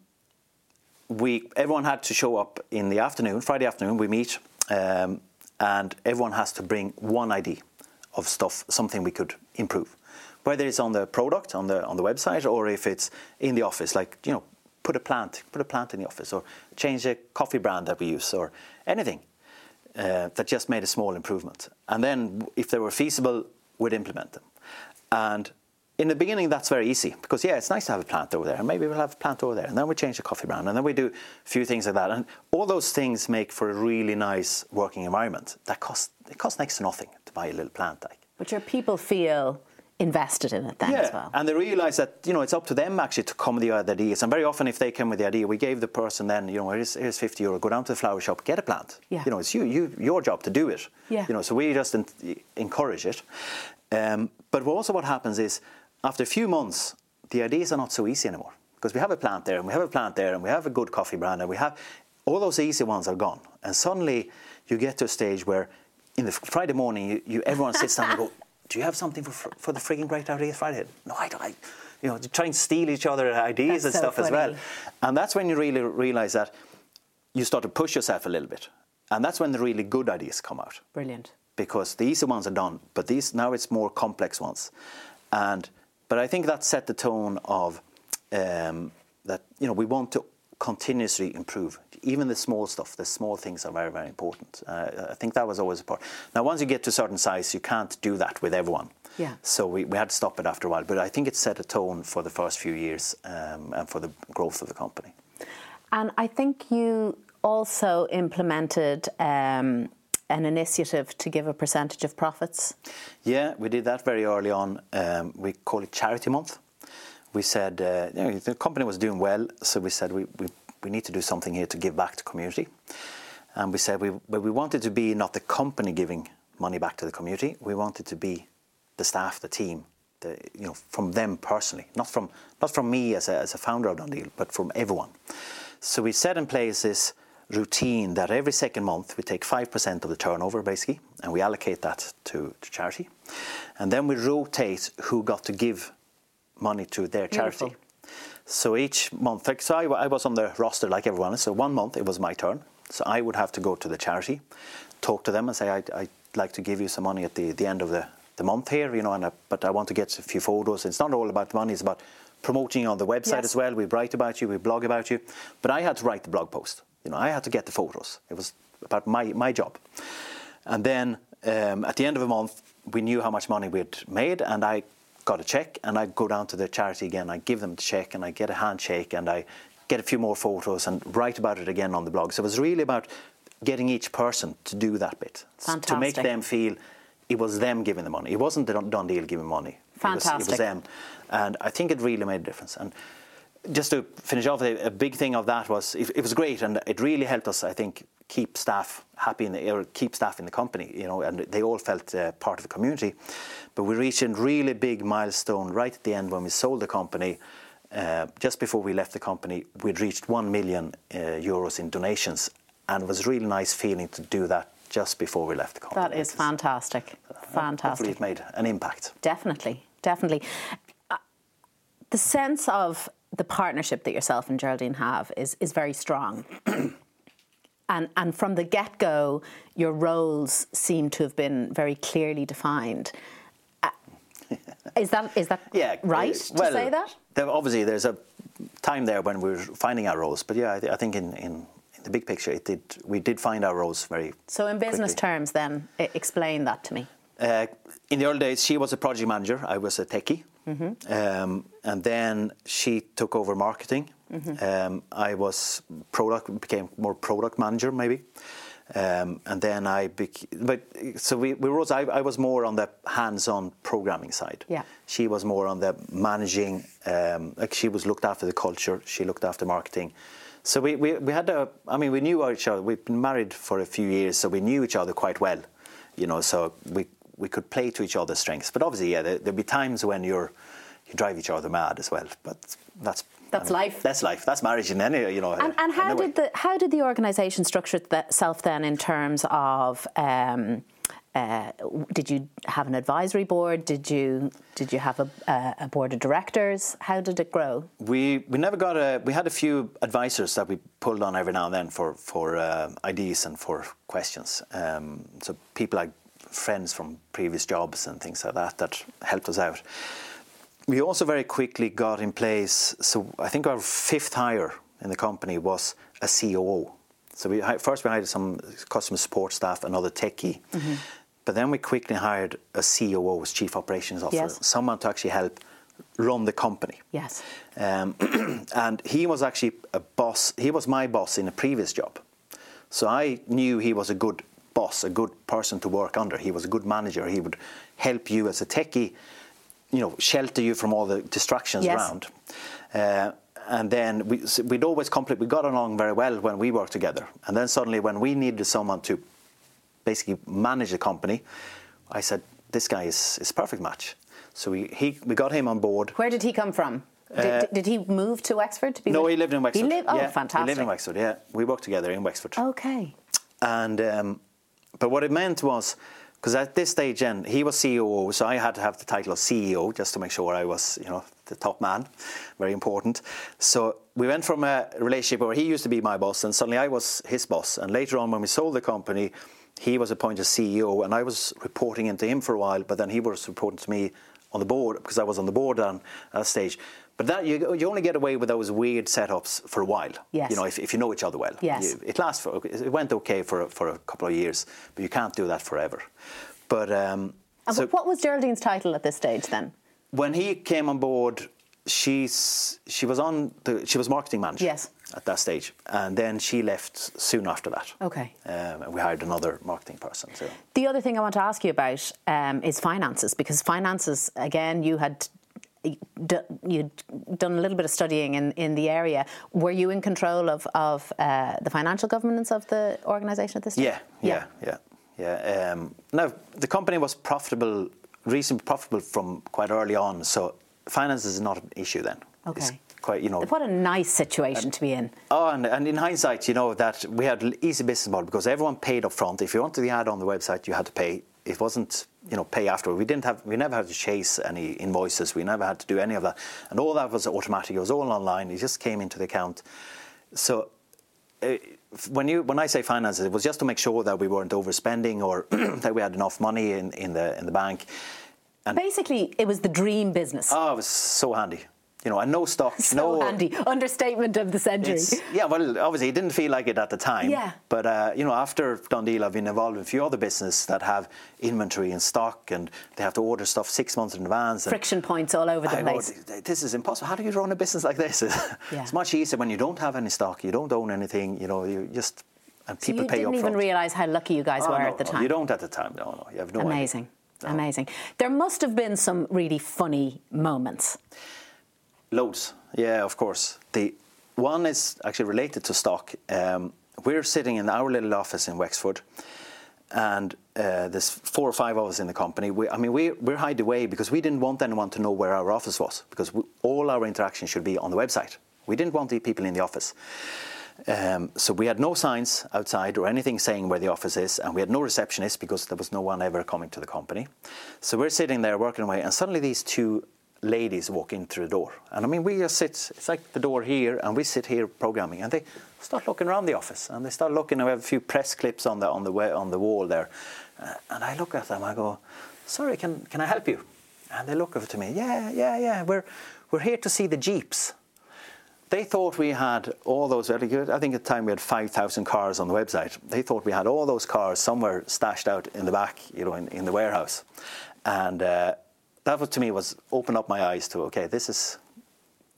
we everyone had to show up in the afternoon, Friday afternoon. We meet. Um, and everyone has to bring one idea of stuff, something we could improve. Whether it's on the product, on the on the website, or if it's in the office, like you know, put a plant, put a plant in the office, or change a coffee brand that we use, or anything uh, that just made a small improvement. And then, if they were feasible, we'd implement them. And in the beginning, that's very easy because yeah, it's nice to have a plant over there, and maybe we'll have a plant over there, and then we change the coffee brand, and then we do a few things like that, and all those things make for a really nice working environment. That costs it costs next to nothing to buy a little plant, like. But your people feel invested in it then yeah, as well. And they realise that you know it's up to them actually to come with the ideas. And very often, if they come with the idea, we gave the person then you know here's, here's 50 euro, go down to the flower shop, get a plant. Yeah. You know it's you, you your job to do it. Yeah. You know so we just encourage it. Um, but also what happens is after a few months, the ideas are not so easy anymore because we have a plant there and we have a plant there and we have a good coffee brand and we have all those easy ones are gone. And suddenly you get to a stage where in the Friday morning, you, you everyone sits down and go, "Do you have something for for the frigging great idea Friday?" No, I don't. I, you know, try and steal each other ideas that's and so stuff funny. as well. And that's when you really realize that you start to push yourself a little bit. And that's when the really good ideas come out. Brilliant. Because the easy ones are done, but these now it's more complex ones. And but I think that set the tone of um, that you know we want to continuously improve. Even the small stuff, the small things are very, very important. Uh, I think that was always a part. Now, once you get to a certain size, you can't do that with everyone. Yeah. So we, we had to stop it after a while. But I think it set a tone for the first few years um, and for the growth of the company. And I think you also implemented um, an initiative to give a percentage of profits? Yeah, we did that very early on. Um, we call it Charity Month. We said uh, you know, the company was doing well, so we said we, we, we need to do something here to give back to community. And we said we, we wanted to be not the company giving money back to the community. We wanted to be the staff, the team, the, you know, from them personally, not from not from me as a, as a founder of DoneDeal, but from everyone. So we set in place this routine that every second month we take 5% of the turnover basically and we allocate that to, to charity. And then we rotate who got to give money to their charity. Beautiful. So each month, like, so I, I, was on the roster like everyone else. So one month it was my turn. So I would have to go to the charity, talk to them and say, I'd, I'd like to give you some money at the, the end of the, the month here, you know, and I, but I want to get a few photos. It's not all about the money, it's about promoting on the website yes. as well. We write about you, we blog about you. But I had to write the blog post. You know, I had to get the photos. It was about my, my job. And then um, at the end of the month, we knew how much money we'd made, and I got a check, and I go down to the charity again. I give them the check, and I get a handshake, and I get a few more photos, and write about it again on the blog. So it was really about getting each person to do that bit Fantastic. to make them feel it was them giving the money. It wasn't the DoneDeal giving money. Fantastic. It was, it was them, and I think it really made a difference. And just to finish off, a big thing of that was it, it, was great, and it really helped us. I think keep staff happy in the, or keep staff in the company, you know, and they all felt uh, part of the community. But we reached a really big milestone right at the end when we sold the company. Uh, just before we left the company, we'd reached one million uh, euros in donations, and it was a really nice feeling to do that just before we left the company. That is fantastic. fantastic. Hopefully, it made an impact. Definitely, definitely. Uh, the sense of the partnership that yourself and Geraldine have is is very strong. and and from the get go, your roles seem to have been very clearly defined. Uh, is that is that yeah, right uh, to well, say that? There, obviously, there's a time there when we were finding our roles, but yeah, I, th- I think in, in, in the big picture, it did we did find our roles very. So, in business quickly. terms, then explain that to me. Uh, in the early days, she was a project manager. I was a techie, um, and then she took over marketing. Um, I was product became more product manager maybe, um, and then I bec- but so we, we was I, I was more on the hands-on programming side. Yeah. She was more on the managing. Um, like she was looked after the culture. She looked after marketing. So we, we, we had a. I mean, we knew each other. We've been married for a few years, so we knew each other quite well. You know, so we we could play to each other's strengths. But obviously, yeah, there, there'll be times when you're you drive each other mad as well. But that's That's life. That's life. That's marriage in any you know. And, and how anyway. did the how did the organisation structure itself then in terms of? Um, uh, did you have an advisory board? Did you did you have a, a, a board of directors? How did it grow? We we never got a. We had a few advisors that we pulled on every now and then for for uh, ideas and for questions. Um, so people like friends from previous jobs and things like that that helped us out. We also very quickly got in place. So I think our fifth hire in the company was a COO. So we first we hired some customer support staff, another techie. But then we quickly hired a COO, as Chief Operations Officer, Yes. someone to actually help run the company. Yes. Um, and he was actually a boss. He was my boss in a previous job. So I knew he was a good boss, a good person to work under. He was a good manager. He would help you as a techie, you know, shelter you from all the distractions Yes. around. Uh, and then we, we'd always complete. We got along very well when we worked together. And then suddenly, when we needed someone to basically manage the company, I said, "This guy is is a perfect match." So we he, we got him on board. Where did he come from? Did, Uh, did he move to Wexford to be? No, with- he lived in Wexford. He lived. Oh, yeah, fantastic. He lived in Wexford. Yeah, we worked together in Wexford. Okay. And um, but what it meant was because at this stage, then he was COO, so I had to have the title of CEO just to make sure I was, you know, the top man. Very important. So we went from a relationship where he used to be my boss, and suddenly I was his boss. And later on, when we sold the company, he was appointed CEO, and I was reporting into him for a while. But then he was reporting to me on the board because I was on the board at that stage. But that you, you only get away with those weird setups for a while. Yes. You know, if, if you know each other well. Yes. You- it lasts for it went okay for for a couple of years, but you can't do that forever. But um, And so what was Geraldine's title at this stage then? when he came on board, she's she was on the she was marketing manager. Yes. At that stage, and then she left soon after that. Okay. Um, and we hired another marketing person. So The other thing I want to ask you about um, is finances, because finances, again, you had you'd done a little bit of studying in, in the area. Were you in control of, of uh, the financial governance of the organisation at this time? yeah, yeah, yeah, yeah. Um, now the company was profitable, reasonably profitable from quite early on. So finance is not an issue then. It's Okay. quite you know What a nice situation to be in. Oh, and, and in hindsight, you know that we had an easy business model because everyone paid up front. If you wanted the ad on the website, you had to pay. It wasn't, you know, pay afterward. We didn't have, we never had to chase any invoices. We never had to do any of that, and all that was automatic. It was all online. It just came into the account. So, uh, when you when I say finances, it was just to make sure that we weren't overspending or that we had enough money in, in the in the bank. And Basically, it was the dream business. oh, it was so handy. You know, and no stock, so no handy. Understatement of the century. Yeah, well, obviously, it didn't feel like it at the time. Yeah. But uh, you know, after DoneDeal, I've been involved in a few other businesses that have inventory and stock, and they have to order stuff six months in advance. and Friction points all over the I place. th- this is impossible. How do you run a business like this? Yeah. It's much easier when you don't have any stock, you don't own anything. You know, you just and So people you pay You didn't up even realise how lucky you guys Oh, were no, at the no, time. You don't at the time. No, no, you have no idea. Amazing. No. Amazing. There must have been some really funny moments. Loads, yeah, of course. The one is actually related to stock. Um, we're sitting in our little office in Wexford, and uh, there's four or five of us in the company. We, I mean, we, we're hide away because we didn't want anyone to know where our office was because all our interaction should be on the website. We didn't want the people in the office. Um, so we had no signs outside or anything saying where the office is, and we had no receptionist because there was no one ever coming to the company. So we're sitting there working away, and suddenly these two ladies walk in through the door. And I mean, we just sit, it's like the door here, and we sit here programming, and they start looking around the office, and they start looking, we have a few press clips on the, on the, way, on the wall there. Uh, and I look at them, I go, sorry, can, can I help you? And they look over to me, yeah, yeah, yeah, we're, we're here to see the Jeeps. They thought we had all those. I think at the time we had 5,000 cars on the website. They thought we had all those cars somewhere stashed out in the back, you know, in, in the warehouse. And uh, that was, to me was open up my eyes to okay, this is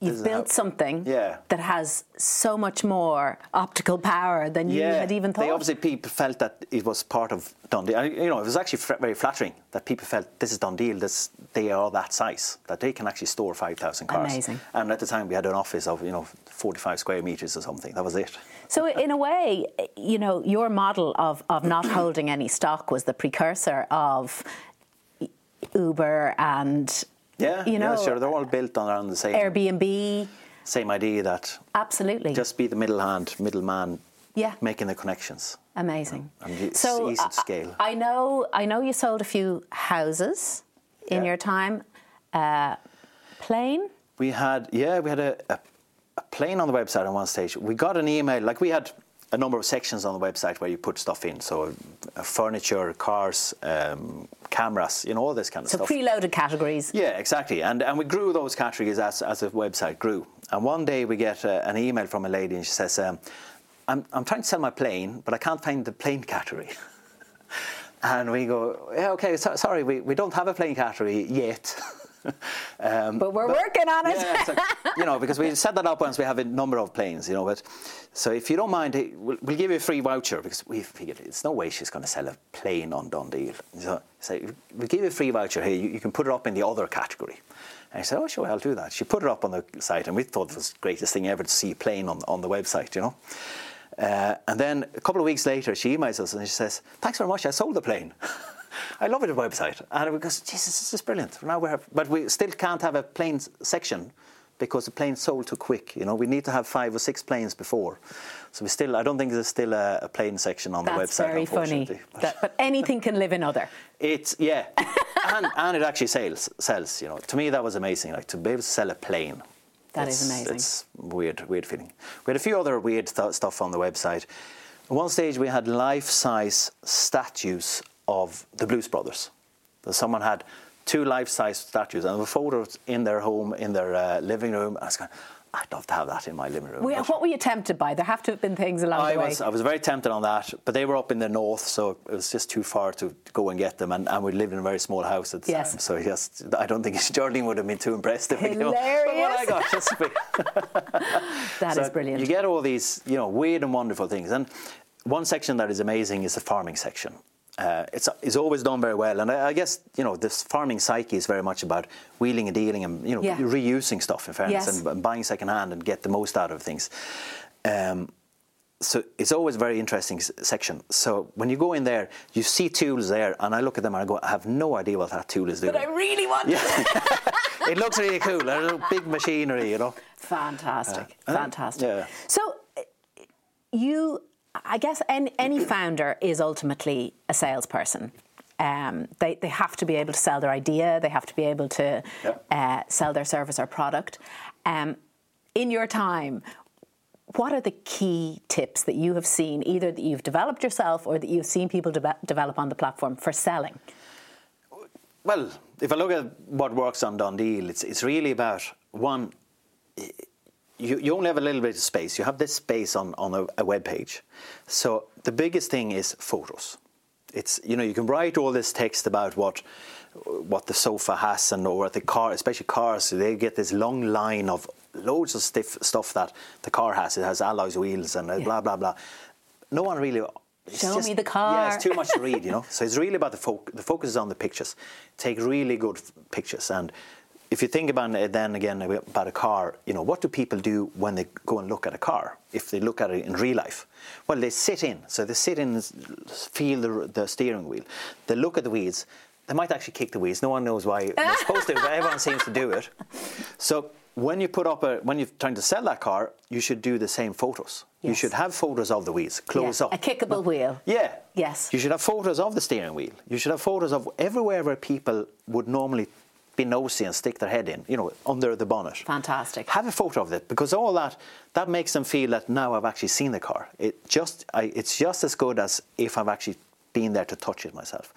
You've built something Yeah. that has so much more optical power than you had even thought. They obviously people felt that it was part of DoneDeal. And, you know, it was actually fr- very flattering that people felt this is DoneDeal. This they are that size that they can actually store five thousand cars. Amazing. And at the time we had an office of you know forty five square meters or something. That was it. So, in a way, you know, your model of, of not holding any stock was the precursor of Uber and, Yeah, you know, yeah, sure. They're all built on around the same Airbnb. same idea that Absolutely. just be the middle hand, middleman, Yeah. making the connections. Amazing. And it's so easy to scale. I know. I know you sold a few houses in Yeah. your time. Uh, plane. We had, yeah, we had a, a, a plane on the website on one stage. We got an email, like we had a number of sections on the website where you put stuff in. So uh, furniture, cars, um, cameras, you know, all this kind of So stuff. So preloaded categories. Yeah, exactly. And, and we grew those categories as, as the website grew. And one day we get uh, an email from a lady and she says, um, I'm, I'm trying to sell my plane, but I can't find the plane category. and we go, yeah, okay, so, sorry, we, we don't have a plane category yet. um, But we're working on it. yeah, like, you know, because we set that up once we have a number of planes, you know. But so if you don't mind, we'll, we'll give you a free voucher because we figured it's no way she's going to sell a plane on DoneDeal. So, so we'll give you a free voucher here. You, you can put it up in the other category. And I said, oh, sure, I'll do that. She put it up on the site, and we thought it was the greatest thing ever to see a plane on, on the website, you know. Uh, and then a couple of weeks later, she emails us and she says, thanks very much, I sold the plane. I love it, the website. And we goes, Jesus, this is brilliant. Now we have, but we still can't have a plane section because the plane sold too quick. You know, we need to have five or six planes before. So we still, I don't think there's still a, a plane section on the website. That's very funny. But That- but anything can live in other. it's yeah, and, and it actually sells. Sells. You know, to me that was amazing. Like to be able to sell a plane. That is it's- amazing. It's weird, weird feeling. We had a few other weird th- stuff on the website. At one stage, we had life-size statues of the Blues Brothers. So someone had two life-size statues and the photos in their home, in their uh, living room. I was going, I'd love to have that in my living room. We- What were you tempted by? There have to have been things along I the way. was, I was very tempted on that, but they were up in the north, so it was just too far to go and get them. And, and we lived in a very small house at the Yes. time, so yes, I don't think Sterling would have been too impressed if we what I got, That is brilliant. You get all these, you know, weird and wonderful things. And one section that is amazing is the farming section. Uh, it's, it's always done very well, and I, I guess you know this farming psyche is very much about wheeling and dealing and you know Yeah. reusing stuff in fairness Yes. and, and buying second hand and get the most out of things. Um, so it's always a very interesting s- section. So when you go in there, you see tools there, and I look at them and I go, I have no idea what that tool is doing. but I really want it it looks really cool. A big machinery, you know. Fantastic, Uh, fantastic. yeah. So, you, I guess, any, any founder is ultimately a salesperson. Um, they, they have to be able to sell their idea. They have to be able to Yep. uh, sell their service or product. Um, in your time, what are the key tips that you have seen, either that you've developed yourself or that you've seen people de- develop on the platform for selling? Well, if I look at what works on DoneDeal, it's, it's really about one. You, you only have a little bit of space. You have this space on, on a, a web page. So the biggest thing is photos. It's you know you can write all this text about what what the sofa has and or what the car, especially cars, they get this long line of loads of stiff stuff that the car has. It has alloys wheels and uh, blah blah blah. No one really. Show me the car. Yeah, it's too much to read, you know. So it's really about the focus. The focus is on the pictures. Take really good f- pictures, and if you think about it, then again about a car, you know, what do people do when they go and look at a car? If they look at it in real life, well, they sit in. So they sit in, feel the, the steering wheel. They look at the wheels. They might actually kick the wheels. No one knows why they're supposed to, but everyone seems to do it. So when you put up a, when you're trying to sell that car, you should do the same photos. You should have photos of the wheels close Yeah, up. A kickable wheel. Yeah. Yes. You should have photos of the steering wheel. You should have photos of everywhere where people would normally be nosy and stick their head in, you know, under the bonnet. Fantastic. Have a photo of it because all that that makes them feel that now I've actually seen the car. It just I, it's just as good as if I've actually been there to touch it myself.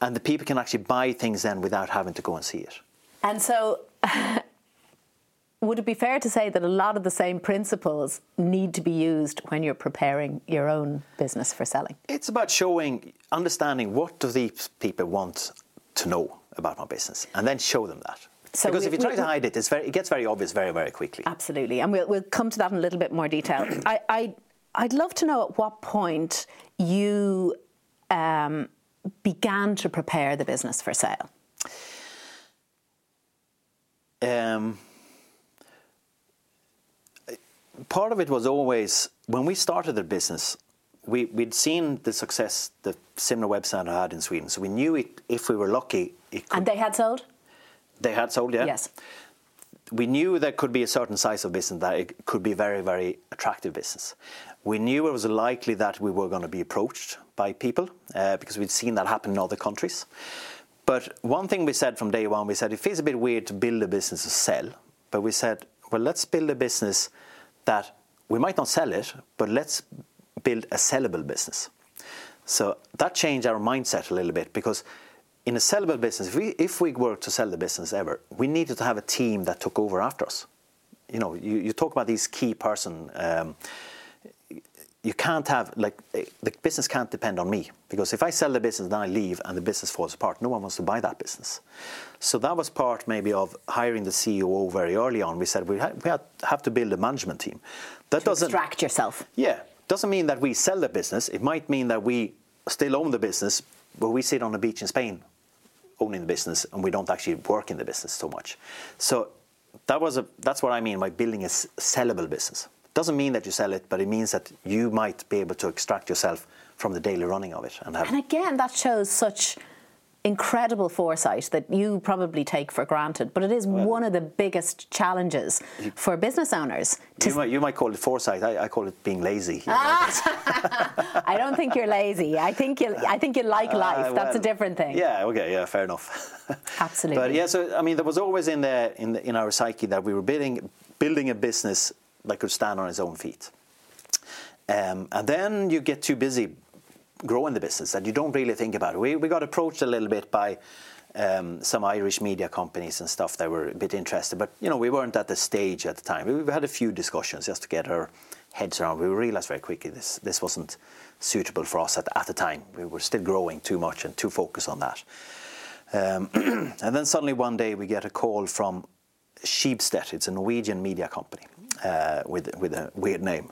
And the people can actually buy things then without having to go and see it. And so, would it be fair to say that a lot of the same principles need to be used when you're preparing your own business for selling? It's about showing, understanding what do these people want to know about my business, and then show them that. So because we- if you try we- to hide it, it's very, it gets very obvious very, very quickly. Absolutely, and we'll, we'll come to that in a little bit more detail. I, I, I'd love to know at what point you um, began to prepare the business for sale. Um, part of it was always when we started the business, we, we'd seen the success the similar website had in Sweden. So we knew it, if we were lucky, it could, And they had sold? they had sold, yeah. Yes. we knew there could be a certain size of business that it could be very, very attractive business. We knew it was likely that we were going to be approached by people uh, because we'd seen that happen in other countries. But one thing we said from day one, we said it feels a bit weird to build a business to sell, but we said, well, let's build a business that we might not sell it, but let's build a sellable business. So that changed our mindset a little bit because in a sellable business, if we, if we were to sell the business ever, we needed to have a team that took over after us. You know, you, you talk about these key person. Um, you can't have like the business can't depend on me because if I sell the business and I leave and the business falls apart, no one wants to buy that business. So that was part maybe of hiring the CEO very early on. We said we, ha- we have to build a management team. That doesn't Extract yourself. yeah, doesn't mean that we sell the business. It might mean that we still own the business, but we sit on a beach in Spain owning the business and we don't actually work in the business so much. So that was a that's what I mean by building a sellable business. Doesn't mean that you sell it, but it means that you might be able to extract yourself from the daily running of it and have And again, that shows such incredible foresight that you probably take for granted. But it is one of the biggest challenges for business owners. You might, you might call it foresight. I, I call it being lazy. you know. I don't think you're lazy. I think you. I think you like life. Uh, That's a different thing. Yeah, okay, yeah, fair enough. Absolutely. But yeah, so I mean, there was always in the in the, in our psyche that we were building building a business that could stand on its own feet. Um, and then you get too busy growing the business that you don't really think about it. We we got approached a little bit by. Um, some Irish media companies and stuff that were a bit interested, but you know we weren't at the stage at the time. We, had a few discussions just to get our heads around. We realised very quickly this this wasn't suitable for us at, at the time. We were still growing too much and too focused on that. Um, and then suddenly one day we get a call from Schibsted. It's a Norwegian media company uh, with with a weird name.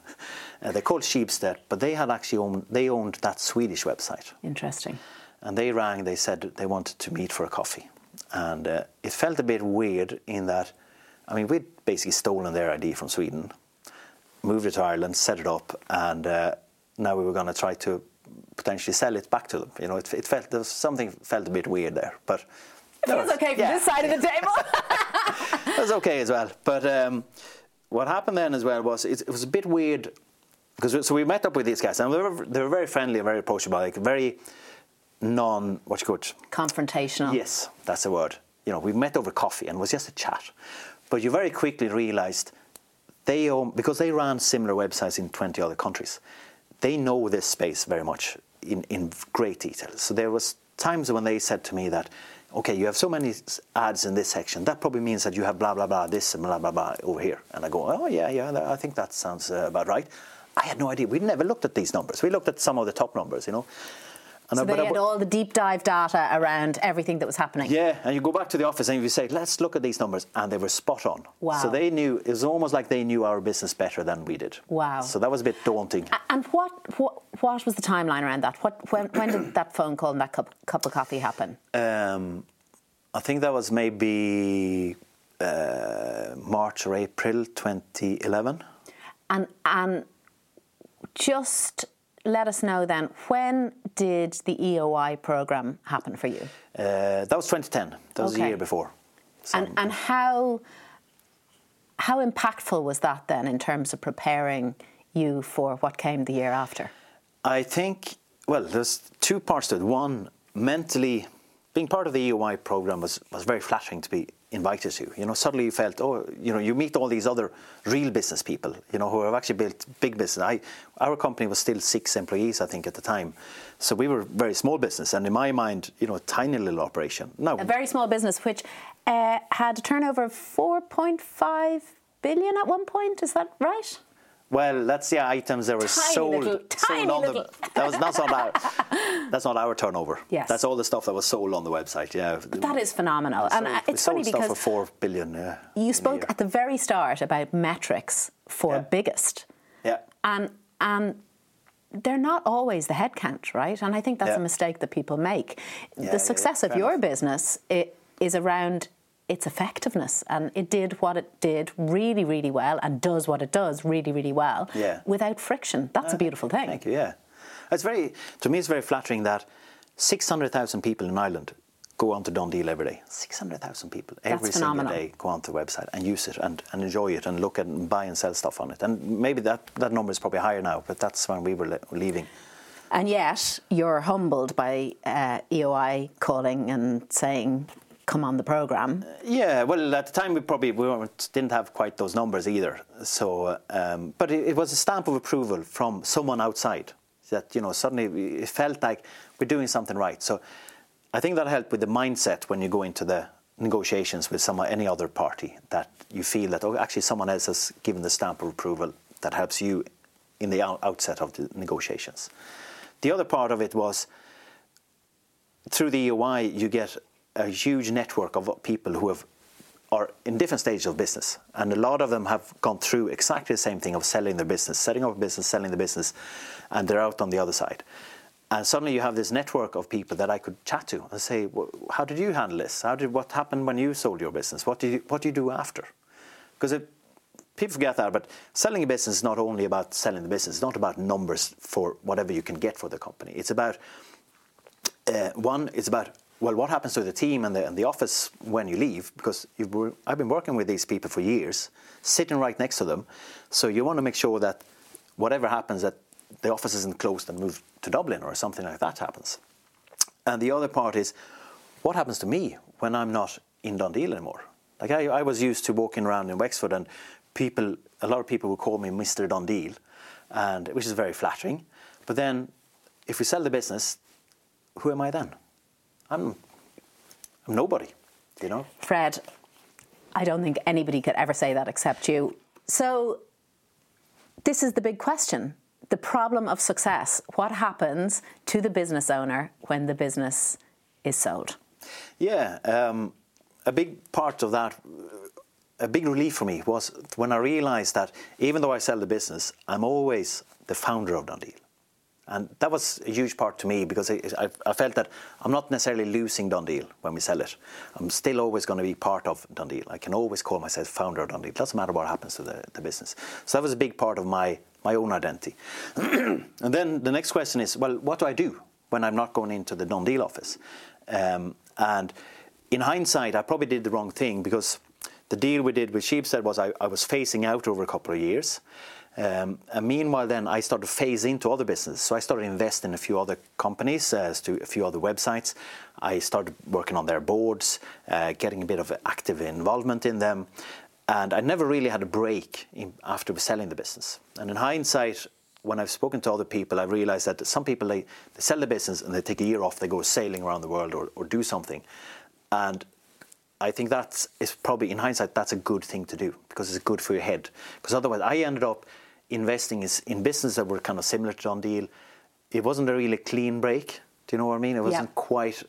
Uh, they're called Schibsted, but they had actually owned they owned that Swedish website. Interesting. And they rang. They said they wanted to meet for a coffee, and uh, it felt a bit weird in that, I mean, we'd basically stolen their ID from Sweden, moved it to Ireland, set it up, and uh, now we were going to try to potentially sell it back to them. You know, it, it felt there was something felt a bit weird there, but. It was okay from yeah. this side of the table. It was okay as well. But um, what happened then as well was it, it was a bit weird because so we met up with these guys and they were, they were very friendly and very approachable, like very non what you call it. Confrontational. Yes, that's the word. You know, we met over coffee and it was just a chat, but you very quickly realised they own because they ran similar websites in 20 other countries. They know this space very much in, in great detail. So there was times when they said to me that, okay, you have so many ads in this section. That probably means that you have blah blah blah this and blah blah blah over here. And I go, oh yeah, yeah, I think that sounds uh, about right. I had no idea. We never looked at these numbers. We looked at some of the top numbers, you know. And So I- they I- had all the deep dive data around everything that was happening. yeah, and you go back to the office and you say, let's look at these numbers, and they were spot on. Wow. So they knew, it was almost like they knew our business better than we did. Wow. So that was a bit daunting. And what, what what was the timeline around that? What when, when did that phone call and that cup, cup of coffee happen? Um, I think that was maybe uh, March or April 2011. And and just let us know then when did the EY program happen for you? Uh, that was 2010. That was Okay. a year before. So- And and how how impactful was that then in terms of preparing you for what came the year after? I think, well, there's two parts to it. One, mentally, being part of the EY program was, was very flattering to be invited to. You know, suddenly you felt, oh, you know, you meet all these other real business people, you know, who have actually built big business. I, our company was still six employees, I think, at the time. So we were very small business, and in my mind, you know, a tiny little operation. No, a very small business which uh, had a turnover of 4.5 billion at one point. Is that right? Well, that's the items that were Tiny sold, little- sold on little. the. That was that's not our. That's not our turnover. Yes. That's all the stuff that was sold on the website. Yeah. But That is phenomenal, and sold- uh, we it's sold funny stuff because for four billion. Yeah. you spoke at the very start about metrics for Yeah. biggest, Yeah. and and they're not always the headcount, right? And I think that's Yeah. a mistake that people make. yeah, the success of your enough. business is around its effectiveness, and it did what it did really, really well, and does what it does really, really well, Yeah. without friction. That's a beautiful thing. Thank you. Yeah, it's very to me. It's very flattering that six hundred thousand people in Ireland go onto DoneDeal every day. Six hundred thousand people every single phenomenal. day go onto the website and use it and, and enjoy it and look at and buy and sell stuff on it. And maybe that, that number is probably higher now, but that's when we were le- leaving. And yet, you're humbled by uh, EY calling and saying, "Come on the program." Yeah, well, at the time we probably we didn't have quite those numbers either. So, um, but it, it was a stamp of approval from someone outside that you know suddenly it felt like we're doing something right. So, I think that helped with the mindset when you go into the negotiations with some any other party that you feel that oh actually someone else has given the stamp of approval that helps you in the outset of the negotiations. The other part of it was through the EY, you get a huge network of people who have are in different stages of business, and a lot of them have gone through exactly the same thing of selling their business, setting up a business, selling the business, and they're out on the other side. And suddenly you have this network of people that I could chat to and say, well, "How did you handle this? How did what happened when you sold your business? What did you, what do you do after?" Because people forget that, but selling a business is not only about selling the business. It's not about numbers for whatever you can get for the company. It's about uh, one, it's about well, what happens to the team and the, and the office when you leave? Because I've been working with these people for years, sitting right next to them. So you want to make sure that whatever happens, that the office isn't closed and moved to Dublin or something like that happens. And the other part is, what happens to me when I'm not in DoneDeal anymore? Like I, I was used to walking around in Wexford, and people, a lot of people would call me Mr. DoneDeal, and which is very flattering. But then, if we sell the business, who am I then? I'm, I'm nobody, you know. Fred, I don't think anybody could ever say that except you. So, this is the big question the problem of success. What happens to the business owner when the business is sold? Yeah, um, a big part of that, a big relief for me was when I realised that even though I sell the business, I'm always the founder of DoneDeal. And that was a huge part to me because I, I, I felt that I'm not necessarily losing DoneDeal when we sell it. I'm still always going to be part of DoneDeal. I can always call myself founder of DoneDeal. It doesn't matter what happens to the, the business. So that was a big part of my, my own identity. and then the next question is, well, what do I do when I'm not going into the DoneDeal office? Um, and in hindsight, I probably did the wrong thing because the deal we did with Schibsted was I, I was facing out over a couple of years. Um, and meanwhile, then I started to phase into other businesses. So I started investing in a few other companies, uh, as to a few other websites. I started working on their boards, uh, getting a bit of active involvement in them. And I never really had a break after selling the business. And in hindsight, when I've spoken to other people, I realized that some people they, they sell the business and they take a year off, they go sailing around the world or, or do something. And I think that's is probably in hindsight that's a good thing to do because it's good for your head. Because otherwise, I ended up investing is in businesses that were kind of similar to DoneDeal. It wasn't a really clean break. Do you know what I mean? It wasn't Yeah. quite.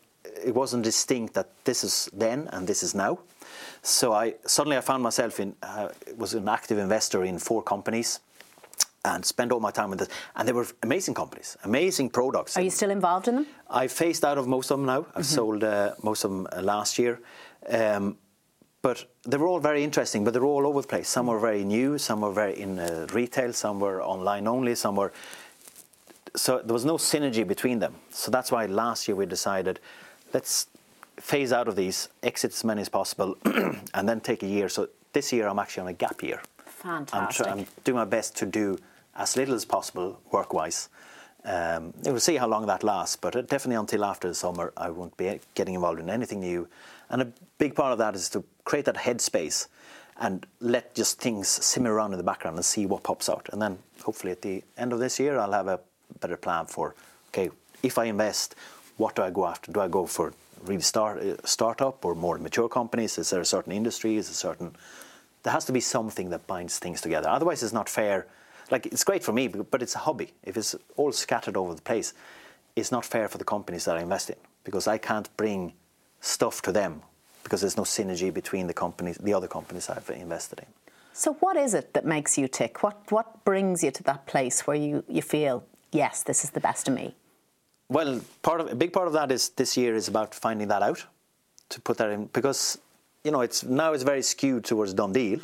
It wasn't distinct that this is then and this is now. So I suddenly I found myself in uh, was an active investor in four companies. And spent all my time with this, and they were amazing companies, amazing products. Are you still involved in them? I've phased out of most of them now. I've sold uh, most of them uh, last year. Um, but they were all very interesting, but they were all over the place. Some were very new, some were very in uh, retail, some were online only, some were. So there was no synergy between them. So that's why last year we decided let's phase out of these, exit as many as possible, and then take a year. So this year I'm actually on a gap year. Fantastic. I'm, try- I'm doing my best to do as little as possible work wise Um, we'll see how long that lasts, but definitely until after the summer, I won't be getting involved in anything new. And a big part of that is to create that headspace and let just things simmer around in the background and see what pops out. And then hopefully at the end of this year, I'll have a better plan for okay, if I invest, what do I go after? Do I go for really start uh, startup or more mature companies? Is there a certain industry? Is a certain there has to be something that binds things together. Otherwise, it's not fair like it's great for me, but it's a hobby. If it's all scattered over the place, it's not fair for the companies that I invest in because I can't bring stuff to them because there's no synergy between the companies, the other companies I've invested in. So, what is it that makes you tick? What what brings you to that place where you, you feel yes, this is the best of me? Well, part of a big part of that is this year is about finding that out, to put that in because you know it's now it's very skewed towards DoneDeal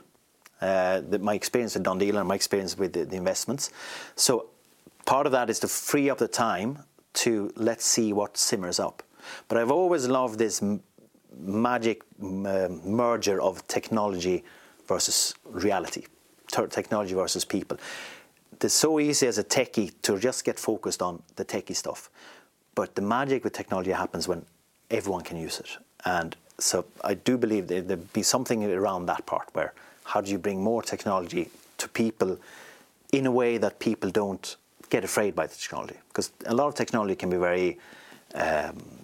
uh, the, my experience with DoneDeal and my experience with the, the, investments. So part of that is to free up the time to let's see what simmers up. But I've always loved this magic uh, merger of technology versus reality, technology versus people. It's so easy as a techie to just get focused on the techie stuff. But the magic with technology happens when everyone can use it. And so I do believe there'd be something around that part where how do you bring more technology to people in a way that people don't get afraid by the technology? Because a lot of technology can be very um,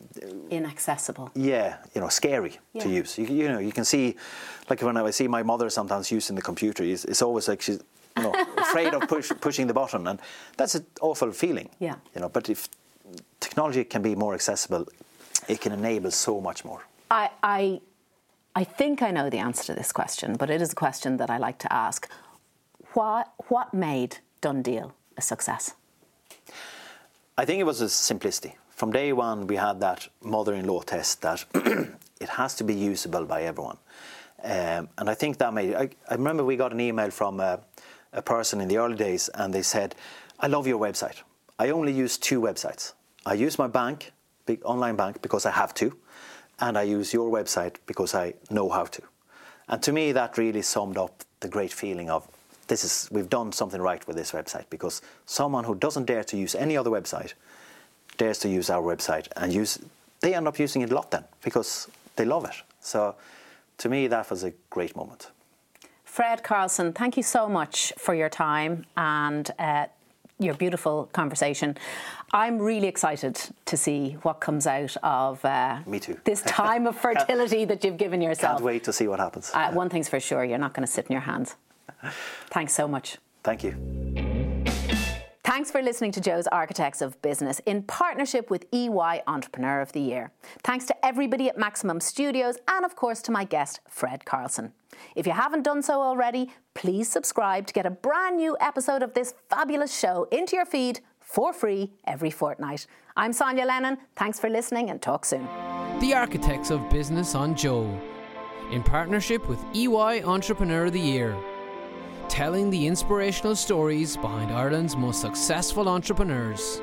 inaccessible. Yeah, you know, scary yeah. to use. You, you, know, you can see, like when I see my mother sometimes using the computer, it's, it's always like she's you know, afraid of push, pushing the button, and that's an awful feeling. Yeah. You know, but if technology can be more accessible, it can enable so much more. I, I I think I know the answer to this question, but it is a question that I like to ask. What, what made DoneDeal a success? I think it was a simplicity. From day one, we had that mother in law test that it has to be usable by everyone. Um, and I think that made I, I remember we got an email from a, a person in the early days, and they said, I love your website. I only use two websites. I use my bank, big online bank, because I have to and I use your website because I know how to. And to me, that really summed up the great feeling of this is we've done something right with this website because someone who doesn't dare to use any other website dares to use our website and use they end up using it a lot then because they love it. So to me, that was a great moment. Fred Karlsson, thank you so much for your time and uh, your beautiful conversation. I'm really excited to see what comes out of uh, Me too. this time of fertility that you've given yourself. Can't wait to see what happens. Uh, one thing's for sure, you're not going to sit in your hands. Thanks so much. Thank you. Thanks for listening to Joe's Architects of Business in partnership with EY Entrepreneur of the Year. Thanks to everybody at Maximum Studios and, of course, to my guest, Fred Karlsson. If you haven't done so already, please subscribe to get a brand new episode of this fabulous show into your feed for free every fortnight. I'm Sonya Lennon. Thanks for listening and talk soon. The Architects of Business on Joe, in partnership with EY Entrepreneur of the Year, telling the inspirational stories behind Ireland's most successful entrepreneurs.